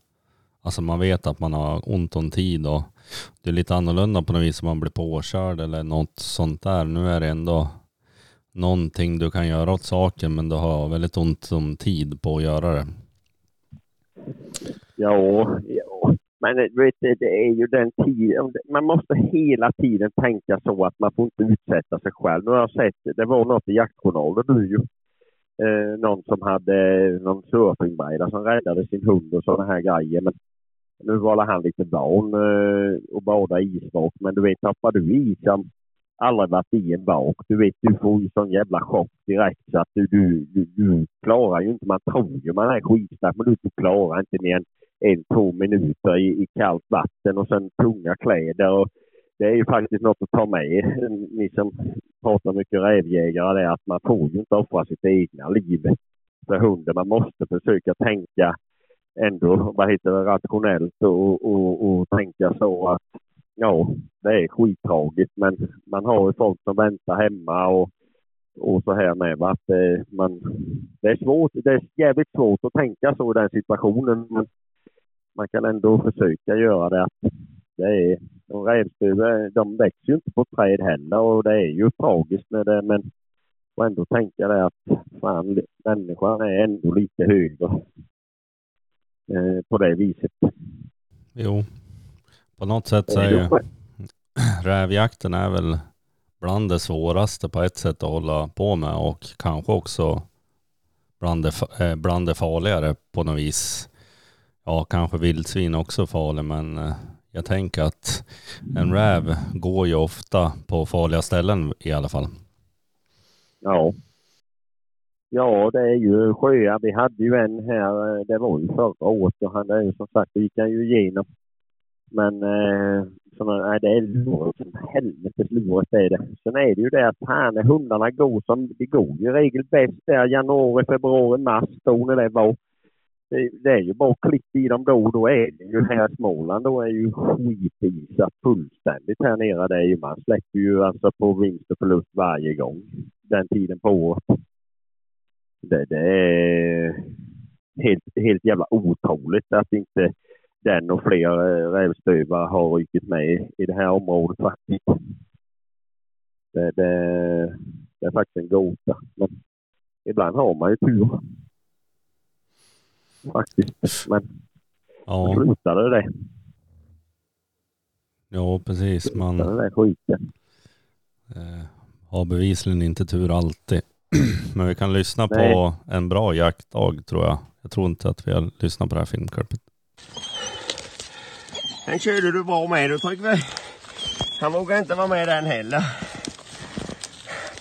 alltså man vet att man har ont om tid och det är lite annorlunda på något vis om man blir påkörd eller något sånt där. Nu är det ändå någonting du kan göra åt saken men du har väldigt ont om tid på att göra det. Ja, ja. Men eh, du vet, det är ju den tiden. Man måste hela tiden tänka så att man får inte utsätta sig själv. Nu har jag sett, det var något i jaktjournalen nu ju. Eh, någon som hade någon surfingbräda som räddade sin hund och sådana här grejer. Men nu var han lite van eh, att bada i isvak. Men du vet, tappar du i som aldrig varit i en vak. Du vet, du får ju sån jävla chock direkt så att du, du, du, du klarar ju inte. Man tror ju man är skitstark men du klarar inte mer än en, två minuter i, i kallt vatten och sen tunga kläder. Och det är ju faktiskt något att ta med. Ni som pratar mycket rävjägare, det är att man får ju inte offra sitt egna liv för hunden. Man måste försöka tänka ändå vad heter det, rationellt och, och, och tänka så att ja, det är skittragiskt men man har ju folk som väntar hemma och, och så här med. Att, eh, man, det är svårt, det är jävligt svårt att tänka så i den situationen. Men man kan ändå försöka göra det. Att det är, de rävstuvor, de växer ju inte på träd heller och det är ju tragiskt med det men får ändå tänka det att fan, människan är ändå lite högre eh, på det viset. Jo, på något sätt så är ju (clears throat) rävjakten är väl bland det svåraste på ett sätt att hålla på med och kanske också bland det, eh, bland det farligare på något vis. Ja, kanske vildsvin också farlig, men eh, jag tänker att en räv går ju ofta på farliga ställen i alla fall. Ja. Ja, det är ju sjöar. Vi hade ju en här, eh, det var ju förra året och han är ju som sagt, det gick han ju igenom. Men eh, såna, nej, det är lurigt som helvetes lurigt är det. Sen är det ju det att här när hundarna går som, de går ju i regel bäst där januari, februari, mars då när det var det, det, är ju bara klipp i dem då och då är det ju här i Småland då är ju skitisat fullständigt här nere. Det är ju, man släpper ju alltså på vinst och förlust varje gång den tiden på året. Det, det är helt, helt jävla otroligt att inte den och fler eh, rävstövare har rykit med i det här området faktiskt. Det, det, det är faktiskt en gåta. Men ibland har man ju tur faktiskt. Men ja. det. Ja, precis. Man. Eh, har bevisligen inte tur alltid. (clears throat) Men vi kan lyssna Nej. på en bra jaktdag tror jag. Jag tror inte att vi har lyssnat på det här filmklippet. Den körde du bra med du Tryggve. Han vågar inte vara med den heller.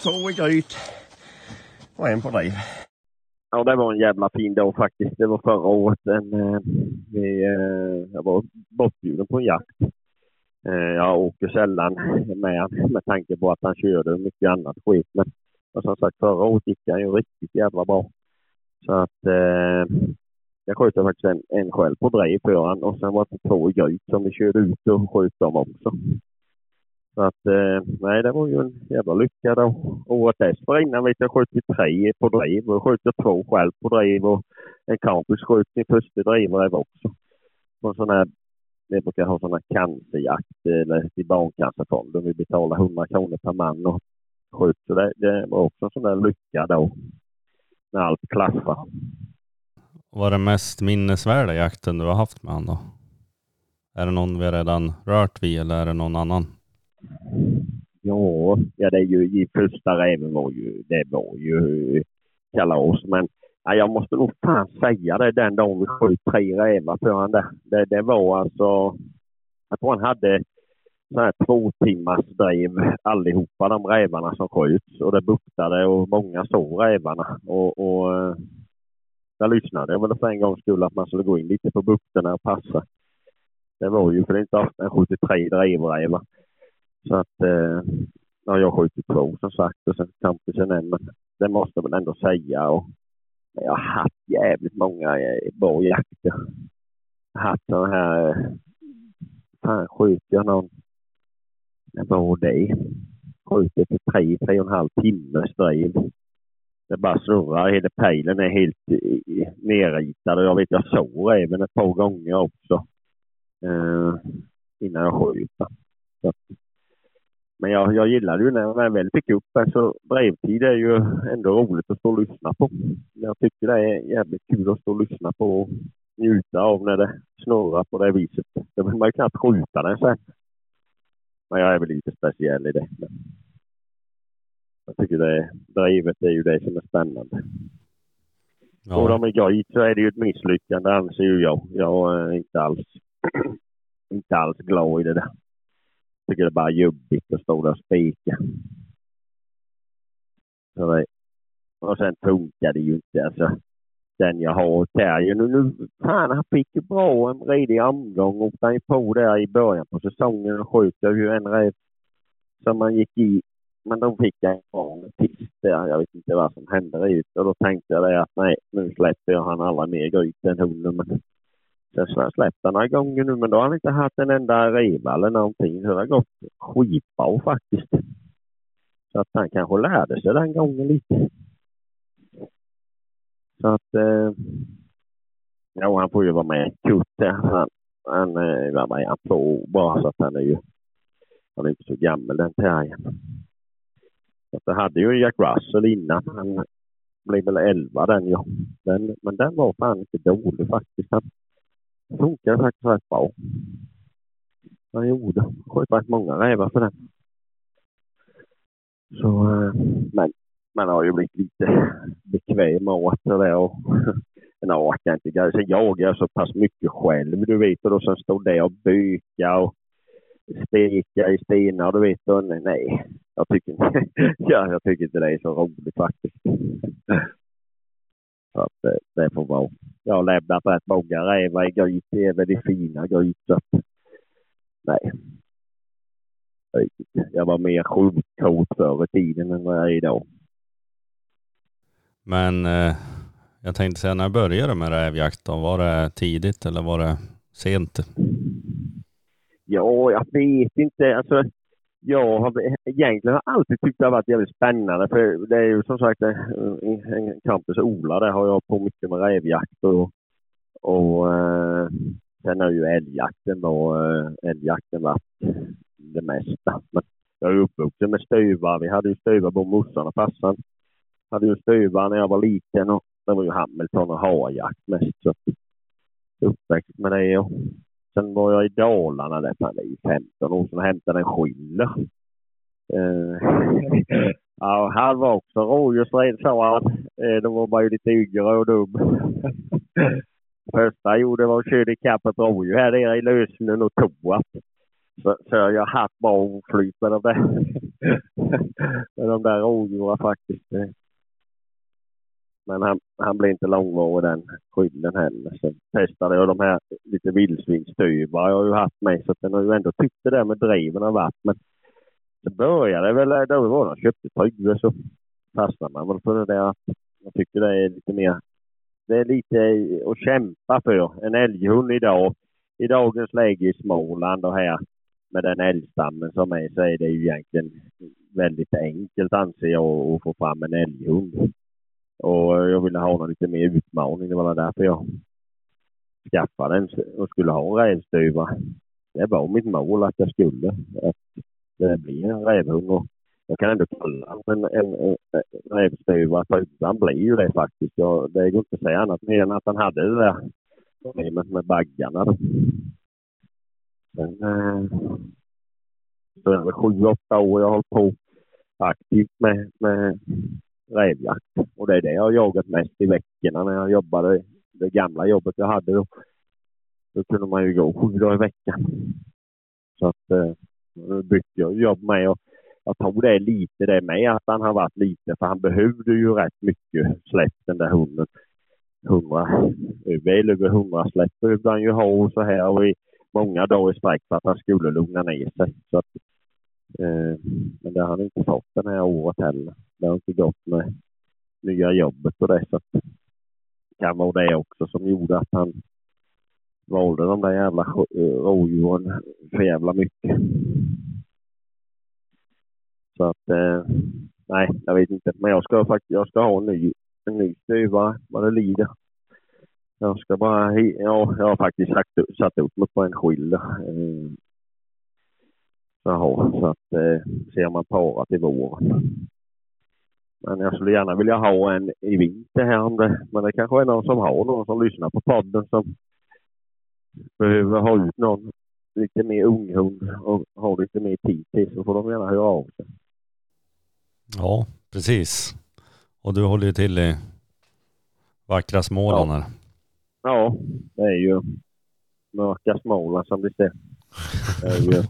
Två i gryt och en på driv. Ja, det var en jävla fin dag faktiskt. Det var förra året. En, eh, vi, eh, jag var bortbjuden på en jakt. Eh, jag åker sällan med med tanke på att han körde mycket annat skit. Men som sagt, förra året gick han ju riktigt jävla bra. Så att eh, jag sköt faktiskt en, en själv på drev för han och sen var det två i gryt som vi körde ut och sköt dem också. Så att, eh, nej, det var ju en jävla lycka då. Året dessförinnan vet jag sköt tre på driv och sköt två själv på driv och en kompis sköt sin första drivräv också. På sån här, vi brukar ha sån här cancerjakt eller i Barncancerfonden. Vi betalar 100 kronor per man och skjuter. Så det, det var också en sån där lycka då. När allt klaffar. Vad är den mest minnesvärda jakten du har haft med honom då? Är det någon vi redan rört vid eller är det någon annan? Ja, ja det är ju i första räven var ju, det var ju kalas. Men ja, jag måste nog fan säga det den dagen vi sköt tre rävar för honom. Det, det var alltså, jag tror han hade sån här två timmars driv allihopa de rävarna som sköts och det buktade och många såg rävarna. Och, och eh, jag lyssnade jag väl för en gångs skull att man skulle gå in lite på bukterna och passa. Det var ju för det är inte ofta en 73 drivrävar. Så att eh, ja, jag skjutit två som sagt och sen kompisen en. Men det måste man ändå säga. Och, men jag har haft jävligt många eh, bra jakter. Jag har haft sådana här... Eh, fan skjuter jag någon... När var det? Skjuter till för tre, tre och en halv timmes driv. Det bara snurrar. Hela pejlen är helt eh, nerritad och jag vet jag såg även ett par gånger också. Eh, innan jag sköt. Så men jag, jag gillade ju när jag väl fick upp en så brevtid är ju ändå roligt att stå och lyssna på. Jag tycker det är jävligt kul att stå och lyssna på njuta av när det snurrar på det viset. Då vill man ju knappt skjuta den sen. Men jag är väl lite speciell i det. Jag tycker det drivet är ju det som är spännande. Ja. Och de är gojt så är det ju ett misslyckande anser ju jag. Jag är inte alls, (clears throat) inte alls glad i det där. Jag tycker det är bara jobbigt att stå där och spika. Och sen funkar det ju inte. Alltså, den jag har, här, Nu, fan, han fick ju bra en redig omgång. Åkte han på där i början på säsongen och sköt ju en rätt som man gick i. Men då fick jag en bra pist där. Jag vet inte vad som hände riktigt. Och då tänkte jag det att nej, nu släpper jag han alla mer gryt än hunden. Men sen så släppte några gånger nu, men då har han inte haft en enda reva eller någonting. Så det har gått skitbra faktiskt. Så att han kanske lärde sig den gången lite. Så att... Eh, ja, han får ju vara med. Kurt, han, han eh, var med han två bara så att han är ju... Han är inte så gammal den terriern. Så att hade ju Jack Russell innan. Han blev väl 11 den ja. Den, men den var fan inte dålig faktiskt. Han funkade faktiskt rätt bra. Han gjorde. Sköt rätt många rävar för den. Så, eh, men man har ju blivit lite bekväm åt det där. Och (laughs) en orkar inte. Sen jagar jag så pass mycket själv, du vet. Och då sen står det och byka och steka i stenar, du vet. Och nej, jag tycker, inte, (laughs) ja, jag tycker inte det är så roligt faktiskt. Så att det, det får vara. Jag har lämnat rätt många rävar i gryt, även i fina gryt. Så att, nej. Jag var mer skjutkåt förr i tiden än vad jag är idag. Men eh, jag tänkte säga, när började du med rävjakt då? Var det tidigt eller var det sent? Ja, jag vet inte. Alltså, jag har egentligen alltid tyckt det har varit jävligt spännande. För det är ju som sagt en campus Ola, där har jag på mycket med rävjakt och, och eh, sen har ju älgjakten då, eh, älgjakten varit det mesta. Men jag är uppvuxen med stuvar. Vi hade ju stuvar på morsan och farsan hade ju stuvar när jag var liten och det var ju Hamilton och harjakt mest. Så uppväxt med det. Och sen var jag i Dalarna, det är 15 år sedan, och hämtade en skiller. Uh, eh, (laughs) ja, han var också rådjursrädd sa han. Uh, då var man ju lite yngre och dum. (laughs) Första jag gjorde var att köra ikapp ett rådjur här nere i Lösnen och tog så, så jag har haft bra oflyt med de där, (laughs) med de där rådjuren faktiskt. Men han, han blev inte långvarig den skylden heller. Så testade jag de här lite vildsvinsstuvar jag har ju haft med så den har ju ändå tyckt det där med driven har varit. Men så började det väl, då var jag köpte Tryggve så fastnade man väl för det där att jag tycker det är lite mer, det är lite att kämpa för. En älghund idag, i dagens läge i Småland och här med den älgstammen som är så är det ju egentligen väldigt enkelt anser jag att få fram en älghund. Och jag ville ha lite mer utmaning. Det var därför jag skaffade den och skulle ha en rävstuva. Det var mitt mål att jag skulle. Att det blir en rävhund. Och jag kan ändå kalla den en, en, en rävstuva. För han blir ju det faktiskt. Jag, det går inte att säga annat mer än att han hade det där problemet med baggarna. Då. Sen eh, så är det sju, åtta år jag har hållit på aktivt med, med rävjakt. Och det är det jag har jagat mest i veckorna när jag jobbade. Det gamla jobbet jag hade då. Då kunde man ju gå sju dagar i veckan. Så att eh, nu bytte jag jobb med och jag tror det är lite det med att han har varit lite för han behövde ju rätt mycket släpp den där hunden. Hundra, väl över hundra släpp behövde han ju ha och så här och i många dagar i sträck för att han skulle lugna ner sig. Så att, Eh, men det har han inte fått den här året heller. Det har inte gått med nya jobbet och det. Så att det kan vara det också som gjorde att han valde de där jävla eh, rådjuren för jävla mycket. Så att, eh, nej, jag vet inte. Men jag ska faktiskt, jag ska ha en ny, en ny stuvare vad det lider. Jag ska bara, ja, jag har faktiskt satt, satt upp mig på en skilder. Eh, Jaha, så att eh, ser man parat i våren. Men jag skulle gärna vilja ha en i vinter här om det. Men det kanske är någon som har någon som lyssnar på podden som behöver ha ut någon lite mer unghund och ha lite mer tid till så får de gärna höra av sig. Ja, precis. Och du håller ju till i vackra Småland här. Ja, det är ju mörka Småland som det ser.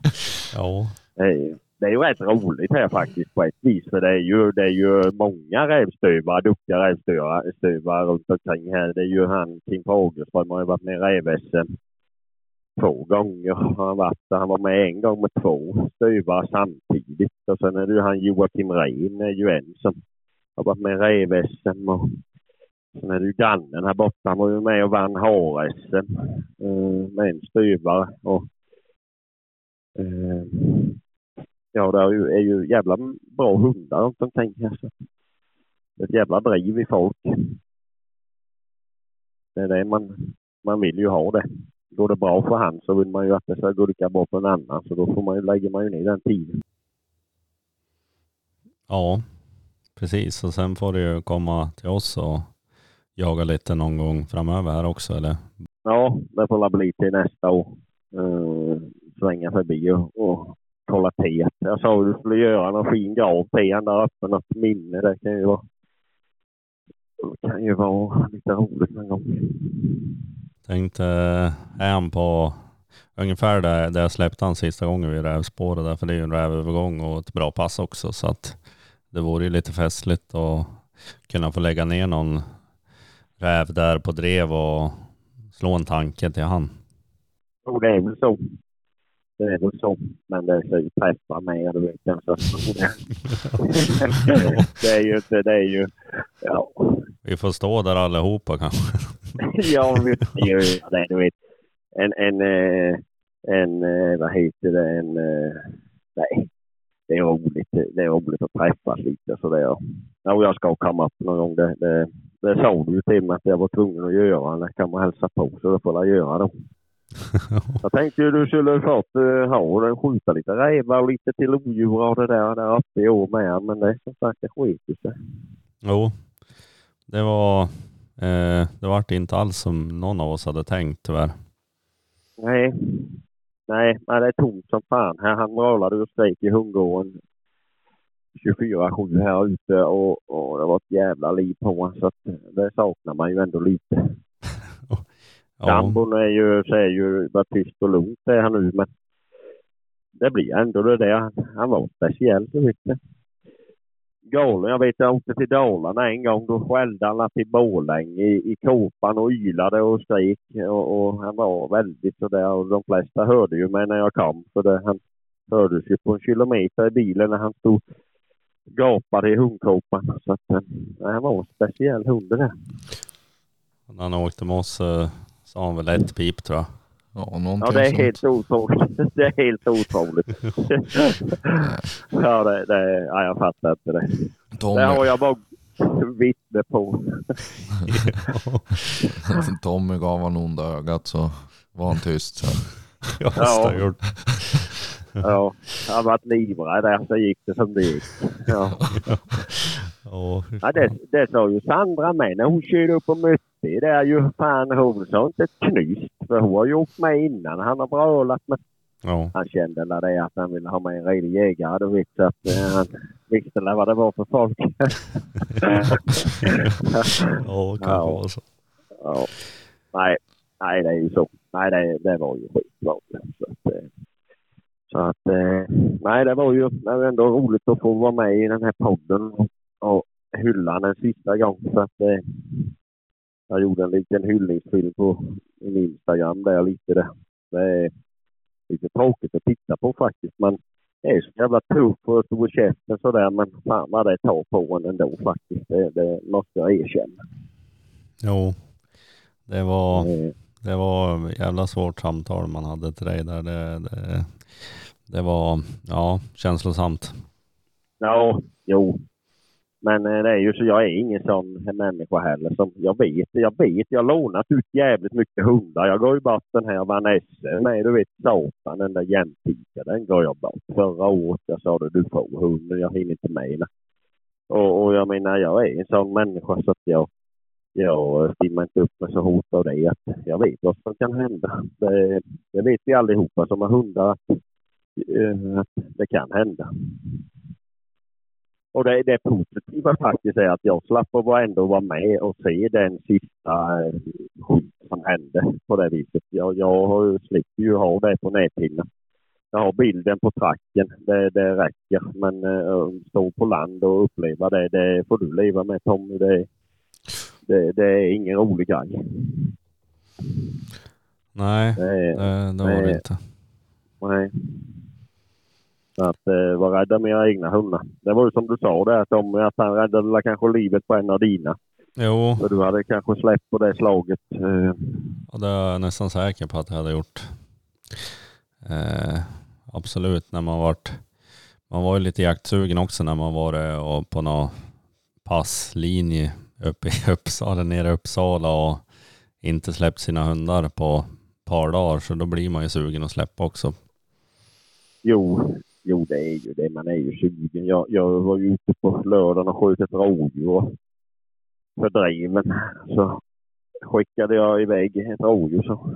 (laughs) Det är ju, Ja, det är ju, det är ju rätt roligt här faktiskt på ett vis. För det är ju, det är ju många rävstövare, duktiga rävstövare runt omkring här. Det är ju han Kim Fagerström har ju varit med i räv-SM två gånger. Han, varit, han var med en gång med två stövare samtidigt. Och sen är det ju han Joakim Rehn är ju en som har varit med i räv-SM. Och sen är det ju grannen här borta. Han var ju med och vann har-SM eh, med en stövare. Och, eh, ja, det är ju, är ju jävla bra hundar runt omkring. Det är ett jävla driv i folk. Det är det man, man vill ju ha det. Går det bra för han så vill man ju att det ska gå lika bra för en annan. Så då får man ju, lägger man ju ner den tiden. ja, precis. Och sen får du ju komma till oss och jaga lite någon gång framöver här också, eller? Ja, det får väl bli till nästa år. Svänga förbi och, och kolla teet. Jag sa att du skulle göra någon fin grav till där uppe. Något minne. Det kan ju vara, det kan ju vara lite roligt någon gång. Tänkte, är han på ungefär där, där jag släppte han sista gången vid rävspåret där, för det är ju en rävövergång och ett bra pass också, så att det vore ju lite festligt att kunna få lägga ner någon räv där på drev och slå en tanke till han. Jo, det är väl så. Det är väl så. Men det ska ju träffa mig, du vet jag. Så. (laughs) det är ju inte, det är ju, ja. Vi får stå där allihopa kanske. (laughs) ja, vi gör ju det, du vet. En, en, eh, en, eh, vad heter det, en, eh, nej. Det är roligt, det är roligt att träffas lite så det är, ja, och jag ska komma upp någon gång. Det, det, det sa du ju till mig att jag var tvungen att göra. Det kan man hälsa på så det får jag göra då. (laughs) Jag tänkte ju du skulle fått uh, ha den, skjuta lite rävar och lite till odjur och det där, där uppe i år med. Men det är som sagt, det skiter sig. Jo, det var, eh, det vart inte alls som någon av oss hade tänkt tyvärr. Nej. Nej, nej, det är tomt som fan. Här han målade och skrek i hundgården 24-7 här ute och, och det var ett jävla liv på honom. Så att det saknar man ju ändå lite. Ja, Sambon är ju, så är ju bara tyst och lugnt är han nu men det blir ändå det där. Han, var speciell, du vet det. Galen. Jag vet jag åkte till Dalarna en gång. Då skällde han till Borlänge i, i kåpan och ylade och skrek. Och, och han var väldigt sådär. Och de flesta hörde ju mig när jag kom. För det, han hördes ju på en kilometer i bilen när han stod gapade i hundkåpan. Så att, eh, han var en speciell hund det där. när han åkte med oss eh, sa han väl ett pip tror jag. Ja, Ja, det är sånt. helt otroligt. Det är helt otroligt. (laughs) ja, det, det, ja, jag fattar inte det. Tommy, Det har jag bara vittne på. (laughs) Tommy gav han onda ögat så var han tyst sen. (laughs) Ja, Ja. ja. har varit livrädd där så gick det som det gick. Ja. Ja, Ja, det, det sa ju Sandra med när hon körde upp och mötte det är ju fan inte ett knyst. För hon har ju åkt med innan. Han har brölat men ja. han kände väl det att han ville ha med en redig jägare. Du vet så att eh, han visste väl vad det var för folk. (laughs) Ja, kanske Ja. var så. ja. Nej, nej det är ju så. Nej det, det var ju skitbra. Så att, eh, så att eh, nej det var ju det var ändå roligt att få vara med i den här podden och, och hylla den sista gången. Så att eh, jag gjorde en liten hyllningsfilm på min Instagram där lite det. Det är lite tråkigt att titta på faktiskt. Men det är så jävla tufft och stor i käften sådär. Men fan vad det tar på en ändå faktiskt. Det, det måste jag erkänna. Jo, det var, Eh, det var jävla svårt samtal man hade till dig där. Det, det, det var, ja, känslosamt. Ja, jo. Men eh, det är ju så, jag är ingen sån människa heller. Som jag vet, jag vet, jag har lånat ut jävligt mycket hundar. Jag gav ju bort den här Vanessa med, du vet satan, den där jämtika. Den gav jag bort förra året. Jag sa det, du får hunden, jag hinner inte med den. Och, och jag menar, jag är en sån människa så att jag, jag stimmar inte upp mig så hårt av det. Att jag vet vad som kan hända. Det, det vet vi allihopa som har hundar att, eh, att det kan hända. Och det, det positiva faktiskt är att jag slapp att ändå vara med och se den sista eh, skit som hände på det viset. Jag, jag slipper ju ha det på näthinnan. Jag har bilden på tracken, det, det räcker. Men uh, stå på land och uppleva det, det får du leva med Tommy. Det, det, det är ingen rolig grej. Nej, det, det, det var det inte. Nej. Så att eh, var rädda med era egna hundar. Det var ju som du sa där Tommy, att han räddade kanske livet på en av dina. Jo. För du hade kanske släppt på det slaget. Eh. Ja, det är jag nästan säker på att jag hade gjort. Eh, absolut, när man varit man var ju lite jaktsugen också när man var och på någon passlinje uppe i (laughs) Uppsala, nere i Uppsala och inte släppt sina hundar på ett par dagar så då blir man ju sugen att släppa också. Jo, jo det är ju det. Man är ju sugen. Jag, jag var ju ute på lördagen och sköt ett rådjur för driven. Så skickade jag iväg ett rådjur så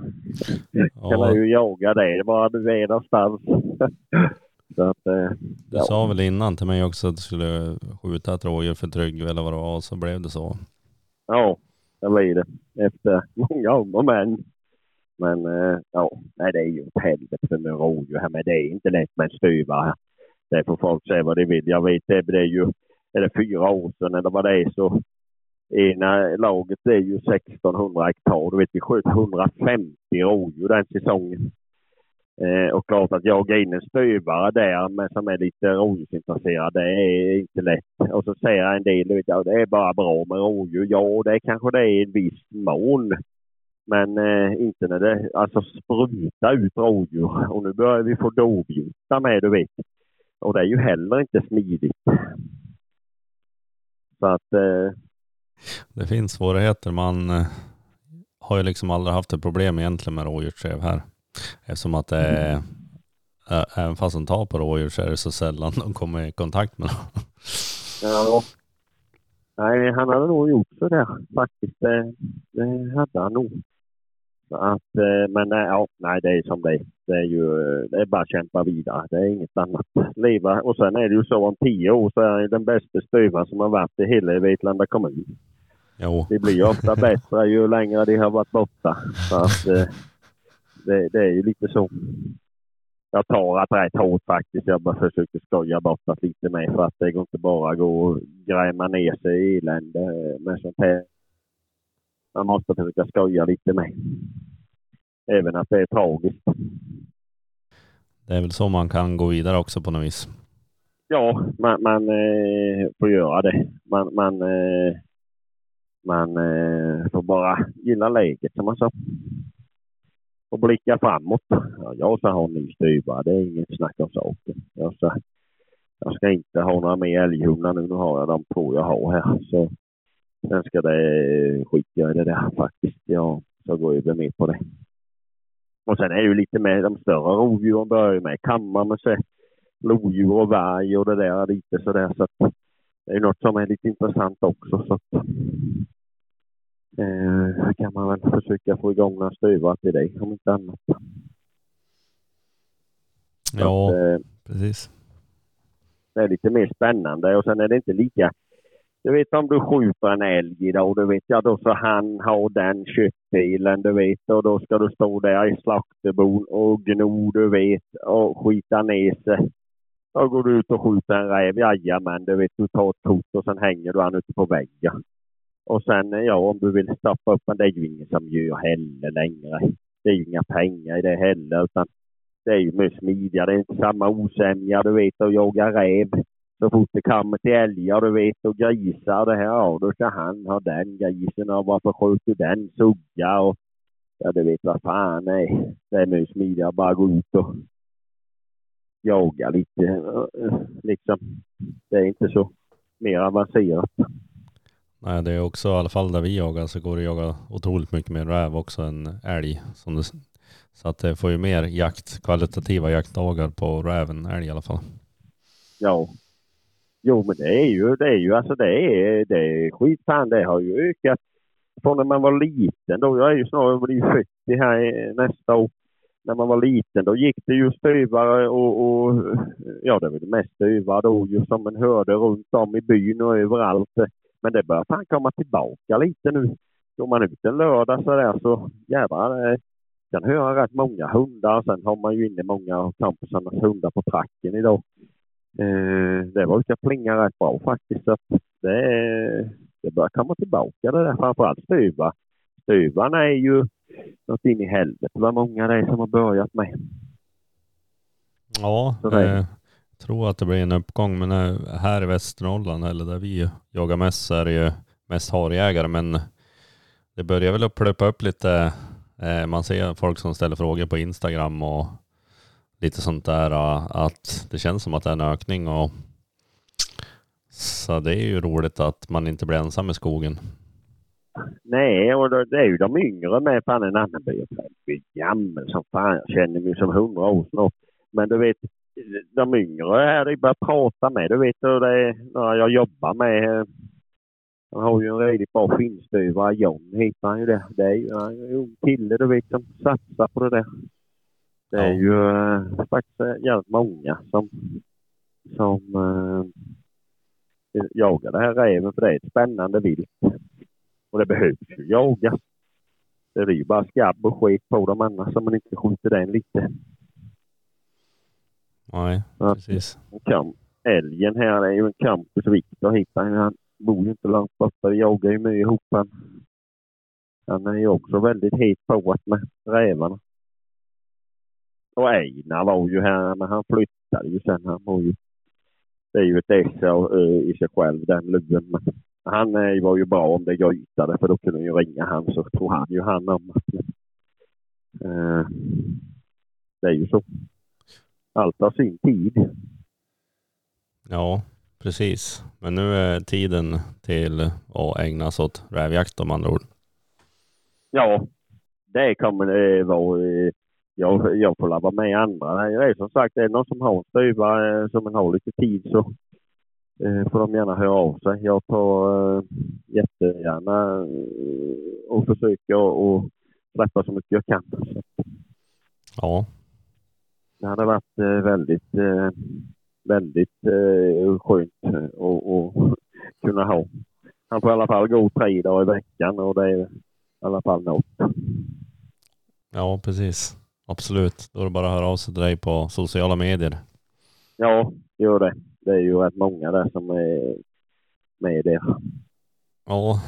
ja. kan man ju jaga det bara du är någonstans. (laughs) så att, eh, du ja. sa väl innan till mig också att du skulle skjuta ett rådjur för Tryggve eller vad det var, så blev det så. Ja, det blir det. Efter många om och men. Men eh, ja, nej det är ju ett helvete med rådjur här. Men det är inte lätt med en här. Det får folk säga vad de vill. Jag vet det, det är ju, är det fyra år sedan eller vad det är så ena laget är ju 1600 hektar. Du vet, vi sköt 150 rådjur den säsongen. Eh, och klart att jaga in en stövare där men som är lite rådjursintresserad, det är inte lätt. Och så säger en del, vet, ja, det är bara bra med rådjur. Ja, det kanske det är i en viss mån. Men eh, inte när det alltså sprutar ut rådjur. Och nu börjar vi få dovhjortar med, du vet. Och det är ju heller inte smidigt. Så att eh, det finns svårigheter. Man eh, har ju liksom aldrig haft ett problem egentligen med rådjursrev här. Eftersom att det är, mm. även fast de tar på rådjur så är det så sällan de kommer i kontakt med dem. Ja. Nej, han hade nog gjort så där faktiskt. Det, det hade han nog. Så att, eh, men ja, nej, det är som det är. Det är ju det är bara att kämpa vidare. Det är inget annat. Leva. Och sen är det ju så om tio år så är han den bästa stövaren som har varit i hela Vetlanda kommun. Jo. Det blir ju ofta bättre ju längre de har varit borta. Så att, eh, det, det, är ju lite så. Jag tar att rätt hårt faktiskt. Jag bara försöker skoja bort det lite mer för att det går inte bara gå och gräma ner sig i elände med sånt här. Man måste försöka skoja lite mer. Även att det är tragiskt. Det är väl så man kan gå vidare också på något vis. Ja, man, man eh, får göra det. Man, man eh, man eh, får bara gilla läget som man sa. Och blicka framåt. Ja, jag ska ha en ny styvare, Det är inget snack om saken. Jag ska, jag ska inte ha några mer älghundar nu. Nu har jag de två jag har här. Så sen ska det skicka i det där faktiskt. Jag ska gå över mer på det. Och sen är det ju lite med de större rovdjuren börjar ju med kammar med sig lodjur och varg och det där lite sådär. Så att det är något som är lite intressant också. Så att, eh, kan man väl försöka få igång några stuvar till det om inte annat. Ja, att, eh, precis. Det är lite mer spännande och sen är det inte lika du vet om du skjuter en älg idag, du vet, ja då ska han ha den köttbilen, du vet, och då ska du stå där i slakterbon och gno, du vet, och skita ner sig. Då går du ut och skjuter en räv, jajamän, du vet, du tar ett kort och sen hänger du han ute på väggen. Och sen, ja, om du vill stoppa upp, men det är ju ingen som gör heller längre. Det är ju inga pengar i det heller, utan det är ju mer smidigare. Det är inte samma osämja, du vet, att jaga räv. Så fort det kommer till älgar, du vet, och grisar det här, ja, då ska han ha den grisen och varför skjuter den sugga och ja, du vet vad fan, nej. Det är mer smidigare att bara gå ut och jaga lite, eh, liksom. Det är inte så mer avancerat. Nej, det är också i alla fall där vi jagar så går det att jaga otroligt mycket mer räv också än älg. Som det, så att det får ju mer jakt, kvalitativa jaktdagar på räv än älg i alla fall. Ja. Jo, men det är ju, det är ju, alltså det är, det är skitfan, det har ju ökat. från när man var liten då. Jag är ju snart blir 40 här nästa år. När man var liten då gick det ju stövare och, och ja det var det mest stövare då ju som man hörde runt om i byn och överallt. Men det börjar fan komma tillbaka lite nu. Går man ut en lördag så där så jävlar kan höra rätt många hundar. Sen har man ju inne många av kompisarnas hundar på tracken idag. Eh, det brukar plinga rätt bra faktiskt. Så det, det börjar komma tillbaka det där. Framförallt stuva. Stuvarna är ju något in i helvete vad många det är som har börjat med. Ja, tror att det blir en uppgång. Men här i Västernorrland eller där vi jagar mest så är det ju mest harjägare. Men det börjar väl att pluppa upp lite. Eh, man ser folk som ställer frågor på Instagram och lite sånt där. Eh, att det känns som att det är en ökning. Och så det är ju roligt att man inte blir ensam i skogen. Nej, och det är ju de yngre med. Fan en annan blir gammal som fan. Jag känner mig som hundra år snart. Men du vet, de yngre här, de börjar prata med. Du vet hur det är när jag jobbar med. Han har ju en riktigt bra skinnstuvare. John heter han ju det. Det är ju en ung kille du vet som satsar på det där. Det är ju uh, faktiskt jävligt många som, som uh, jagar det här räven för det är ett spännande vilt. Och det behövs ju jagas. Det blir ju bara skabb och skit på dem annars om man inte skjuter den lite. Nej, precis. Älgen här är ju en campus Viktor hittar han bor ju inte långt borta. Vi jagar ju mycket ihop han. Han är ju också väldigt het på att med rävarna. Och Einar var ju här, men han flyttade ju sen. Han var ju, det är ju ett esse i sig själv den luven. Men han var ju bra om det grytade för då kunde ju ringa han så tror han ju han om att uh, det är ju så. Allt har sin tid. Ja, precis. Men nu är tiden till att ägna sig åt rävjakt om andra ord. Ja, det kommer det vara. Jag, jag får vara med andra. Det är som sagt, är det någon som har en stuva som man har lite tid så eh, får de gärna höra av sig. Jag tar eh, jättegärna eh, och försöker och släppa så mycket jag kan. Ja. Det hade varit eh, väldigt, eh, väldigt eh, skönt att kunna ha. Han får i alla fall gå tre dagar i veckan och det är i alla fall något. Ja, precis. Absolut. Då är det bara att höra av sig till dig på sociala medier. Ja, gör det det är ju rätt många där som är med där. Ja,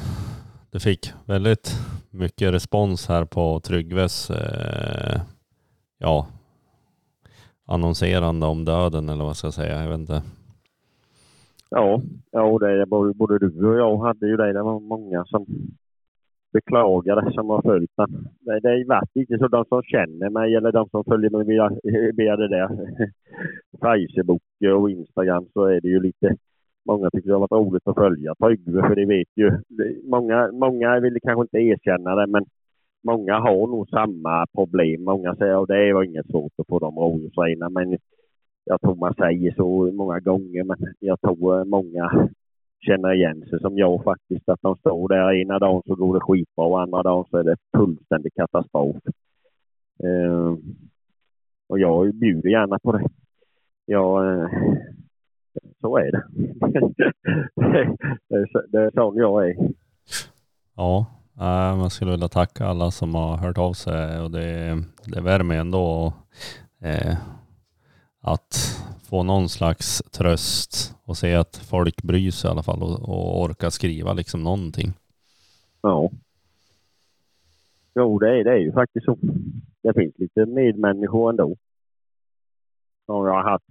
det fick väldigt mycket respons här på Tryggves eh, ja, annonserande om döden eller vad ska jag säga, jag vet inte. Ja, ja det är både, både du och jag hade ju det. Det var många som beklagade som har följt den. Det, det har varit lite så de som känner mig eller de som följer mig via, via det där (laughs) Facebook och Instagram så är det ju lite Många tycker det har varit roligt att följa Tryggve för det vet ju. Många, många vill kanske inte erkänna det men många har nog samma problem. Många säger att det var inget svårt att få dem rådjursrena men jag tror man säger så många gånger men jag tror eh, många känner igen sig som jag faktiskt. Att de står där ena dagen så går det skitbra och andra dagen så är det fullständig katastrof. Uh, och jag bjuder gärna på det. Jag, uh, så är det. (laughs) det, är, det är sån jag är. Ja, man skulle vilja tacka alla som har hört av sig och det, det värmer ändå eh, att få någon slags tröst och se att folk bryr sig i alla fall och, och orkar skriva liksom någonting. Ja. Jo, det är, det är ju faktiskt så. Det finns lite medmänniskor ändå. Och jag har haft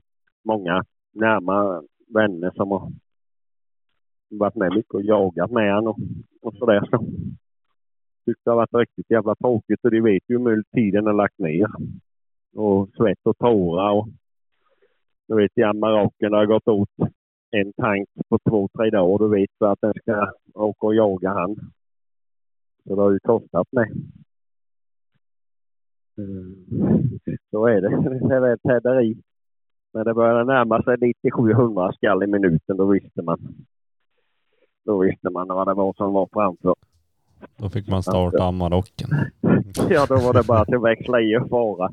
många närmare vänner som har varit med mycket och jagat med honom och, och sådär. Så. Tyckte det har varit riktigt jävla tråkigt och de vet ju hur mycket tiden har lagt ner. Och svett och tårar och du vet, i Marocken har gått åt en tank på två, tre dagar. Du vet att den ska åka och jaga han. Så det har ju kostat mig. Eh, så är det. Det är ett häderi. När det började närma sig 9700 skall i minuten, då visste man. Då visste man vad det var som var framför. Då fick man starta Amarocken. (laughs) Ja, då var det bara att växla i och fara. (laughs)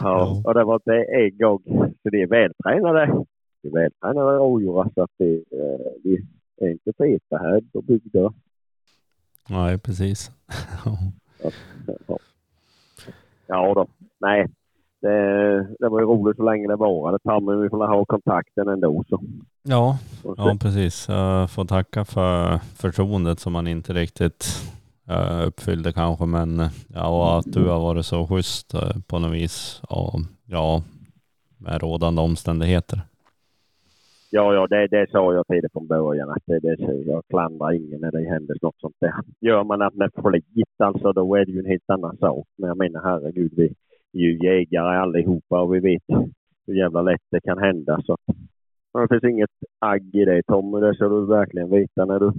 Ja, och det var inte en gång. Så det är vältränade. Det är vältränade rådjur så att det, eh, det är inte feta här på bygder. Nej, precis. (laughs) Ja då. Nej, det, det var ju roligt så länge det varade. Men vi får ha kontakten ändå. Så. Ja, ja precis. Jag får tacka för förtroendet som man inte riktigt eh, uppfyllde kanske. Men ja, och att du har varit så schysst eh, på något vis. Och, ja, med rådande omständigheter. Ja, ja, det, det sa jag till dig från början. Att det, det, jag klandrar ingen när det händer något sånt där. Gör man det med flit alltså, då är det ju en helt annan sak. Men jag menar herregud, vi ju jägare allihopa och vi vet hur jävla lätt det kan hända. Så det finns inget agg i det Tommy, det ska du verkligen veta när du...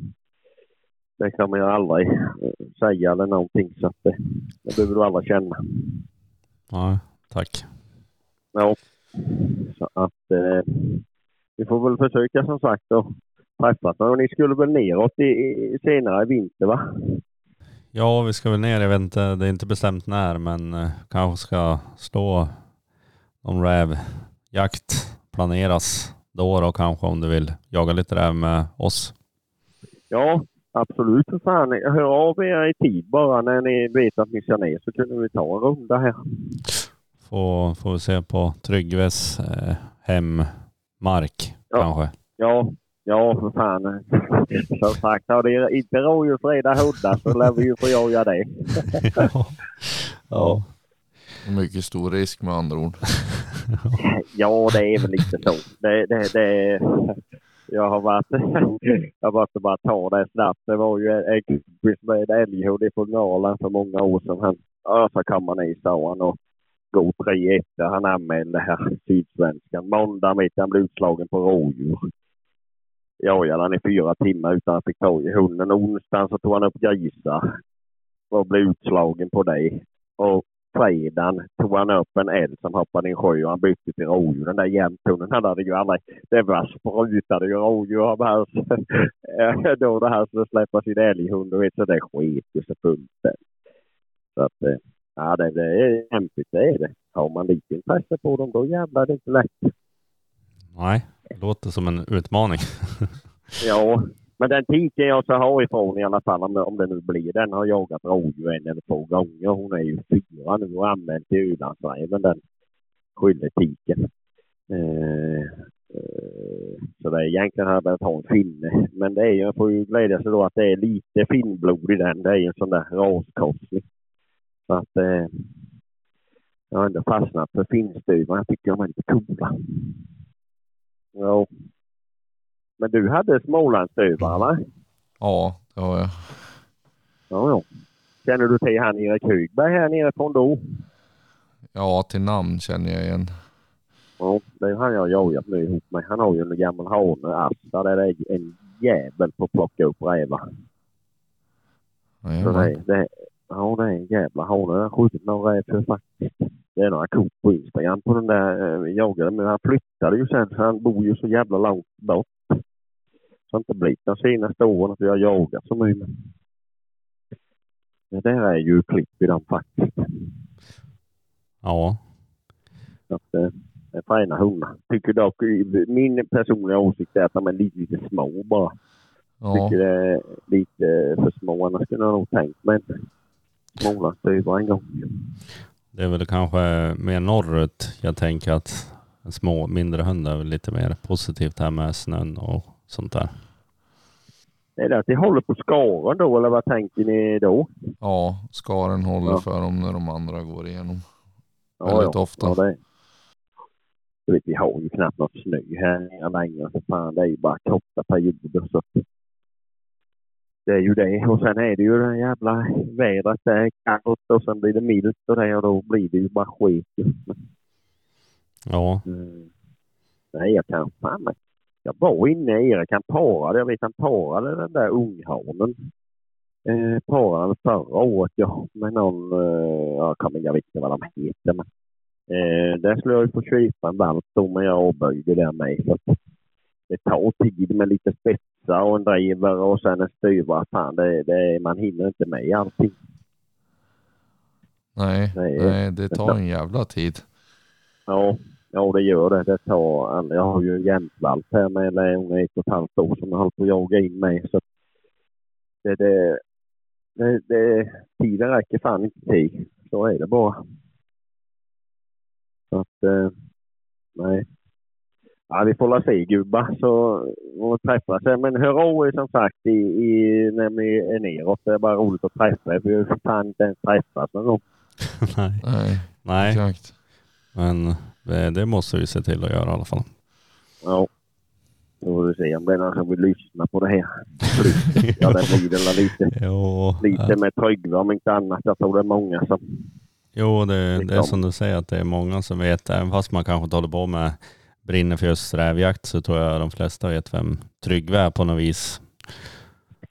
Det kan man ju aldrig säga eller någonting så att det, det behöver du aldrig känna. Ja, tack. Ja, så att eh, vi får väl försöka som sagt att träffas. Och ni skulle väl neråt i, i, senare i vinter va? Ja, vi ska väl ner. Jag vet inte, det är inte bestämt när, men eh, kanske ska stå någon rävjakt planeras då då kanske om du vill jaga lite räv med oss. Ja, absolut för fan. Hör av er i tid bara när ni vet att ni ska ner så kunde vi ta en runda här. Får, får vi se på Tryggves eh, hemmark Ja. kanske. Ja, ja för fan. Som sagt, har det inte rådjursfreda hundar så lär vi ju få jaga det. (laughs) ja. Mycket stor risk med andra ord. (laughs) Ja, det är väl lite så. Det, det, det, jag har varit... Jag måste bara ta det snabbt. Det var ju en kompis med en älghund från Norrland för många år sedan. Han, ja, så kom han i, sa han. Och god tre efter. Han anmälde här Sydsvenskan. Måndag mitt han blev utslagen på rådjur. Jagade han i fyra timmar utan att fick tag i hunden. Onsdagen så tog han upp grisar och blev utslagen på det. Och fredagen tog han upp en älg som hoppade i en sjö och han bytte till rådjur. Den där jämthunden han hade ju aldrig... Det var sprutade ju rådjur av hans... (laughs) då det här skulle släppa sin älghund och vet så det sket ju så fullständigt. Så att... Eh, ja, det, det är kämpigt, det är det. Har man lite intresse på dem, då jävlar är det inte lätt. Nej, låter som en utmaning. (laughs) Ja, men den tiken jag ska ha ifrån i alla fall, om det, om det nu blir, den har jagat rådjur en eller två gånger. Hon är ju fyra nu och använt till Ölandsräven, den skylletiken. Eh, eh, så det är egentligen hade jag behövt ha en finne. Men det är ju, jag får ju glädja sig då att det är lite finnblod i den. Det är ju en sån där raskorsning. Så att eh, jag har ändå fastnat för finnstuvar. Jag tycker de är lite coola. Ja. Men du hade smålandsstuvare va? Ja, det har jag. Ja, ja. Känner du till han Erik Högberg här nerifrån då? Ja, till namn känner jag igen. Ja, det är han jag har jagat nu ihop med. Han har ju en gammal hane, Asta, där det är en jävel på att plocka upp rävar. Så det, ja, det är en jävla hane. Jag har skjutit några räv för faktiskt. Det är några kort på Instagram på den där eh, jagade. Men han flyttade ju sen så han bor ju så jävla långt bort. Så det har inte blivit de senaste åren att vi har jagat så mycket. Det där är ju klipp i dem faktiskt. Ja, Så att, eh, det är fina hundar. Tycker dock, min personliga åsikt är att de är lite, lite små bara. Ja, Tycker det är lite för små. Annars skulle jag nog tänkt mig en smålandsstuvare en gång. det är väl kanske mer norrut. Jag tänker att en små, mindre hundar är lite mer positivt här med snön och sånt där. Är det att de håller på skaren då eller vad tänker ni då? ja skaren håller Ja. för dem när de andra går igenom. Ja, Väldigt ja. ofta. Ja, det. Vi har ju knappt något snö här längre. Så fan, det är ju bara korta perioder. Så. Det är ju det. Och sen är det ju det jävla vädret. Det är kallt och sen blir det milt och det och då blir det ju bara skit. Ja, Mm. Nej, jag kan fan Jag var inne i Erik, han parade, jag vet han parade den där unghanen. Eh, parade förra året ja, med någon, eh, jag kommer jag vet inte vad de heter men. Eh, där skulle jag ju få köpa en valp då men jag avböjde det med. Så det tar tid med lite spetsar och en driver och sen en styva. Fan, det, det, man hinner inte med allting. Nej, Nej, nej, det tar en jävla tid. Ja, ja det gör det. det tar, jag har ju en jämtvalp här med eller hon är ett och ett halvt år som jag håller på att jaga in med. Så det, det, det, det, tiden räcker fan inte till. Så är det bara. Så att, eh, nej. Ja, vi får la se gubbar så och träffas. Men hör av er som sagt i, i, när ni är neråt. Det är bara roligt att träffa er. Vi har ju för fan inte ens träffats någon gång. (laughs) Nej. Nej, Nej, exakt. men det, det måste vi se till att göra i alla fall. Ja. Så får vi se om det är någon som vill lyssna på det här. Ja, blir väl lite, (laughs) Jo, lite med Tryggve om inte annat. Jag tror det är många som... jo det, det är Liksom. som du säger att det är många som vet, även fast man kanske inte håller på med brinner för just rävjakt så tror jag de flesta vet vem Tryggve är på något vis.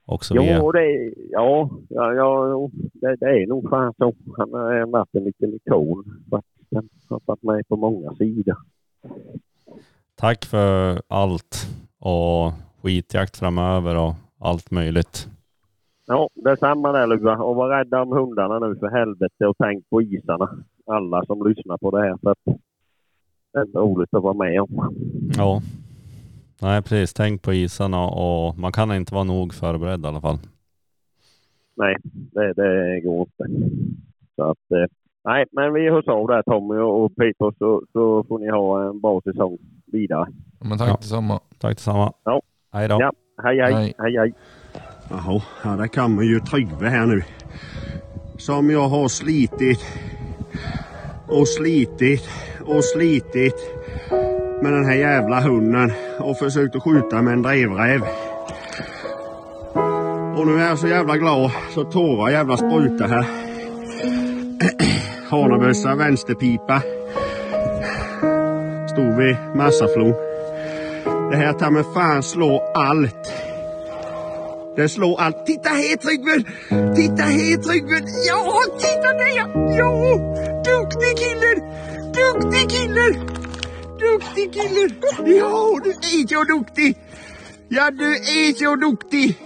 Också via. Jo, det, är- ja, ja, ja det, det är nog fan så. Han har varit en liten ikon. Han har varit med på många sidor. Tack för allt och skitjakt framöver och allt möjligt. Ja, detsamma där Luva. Och var rädda om hundarna nu för helvete och tänk på isarna. Alla som lyssnar på det här. För att är roligt att vara med om. Ja. Nej precis, tänk på isarna och man kan inte vara nog förberedd i alla fall. Nej, det, det går inte. Så att, eh, nej, men vi hörs av där Tommy och Peter så, så får ni ha en bra säsong vidare. Men tack Ja. detsamma. Tack detsamma. Ja. Hej då. Ja, hej hej, Hej. hej hej. Jaha, ja, där kommer ju Tryggve här nu. Som jag har slitit och slitit och slitit med den här jävla hunden och försökt att skjuta med en drevräv. Och nu är jag så jävla glad så tårar jävla sprutar här. (clears throat) Hanabössa, vänsterpipa. Stod vid massaflon. Det här tar med fan slå allt. Det slår allt. Titta här Tryggven! Titta här Tryggven! Ja, titta där ja! Ja! Duktig killen! Duktig kille! Duktig kille! Ja, du är så duktig! Ja, du är så duktig!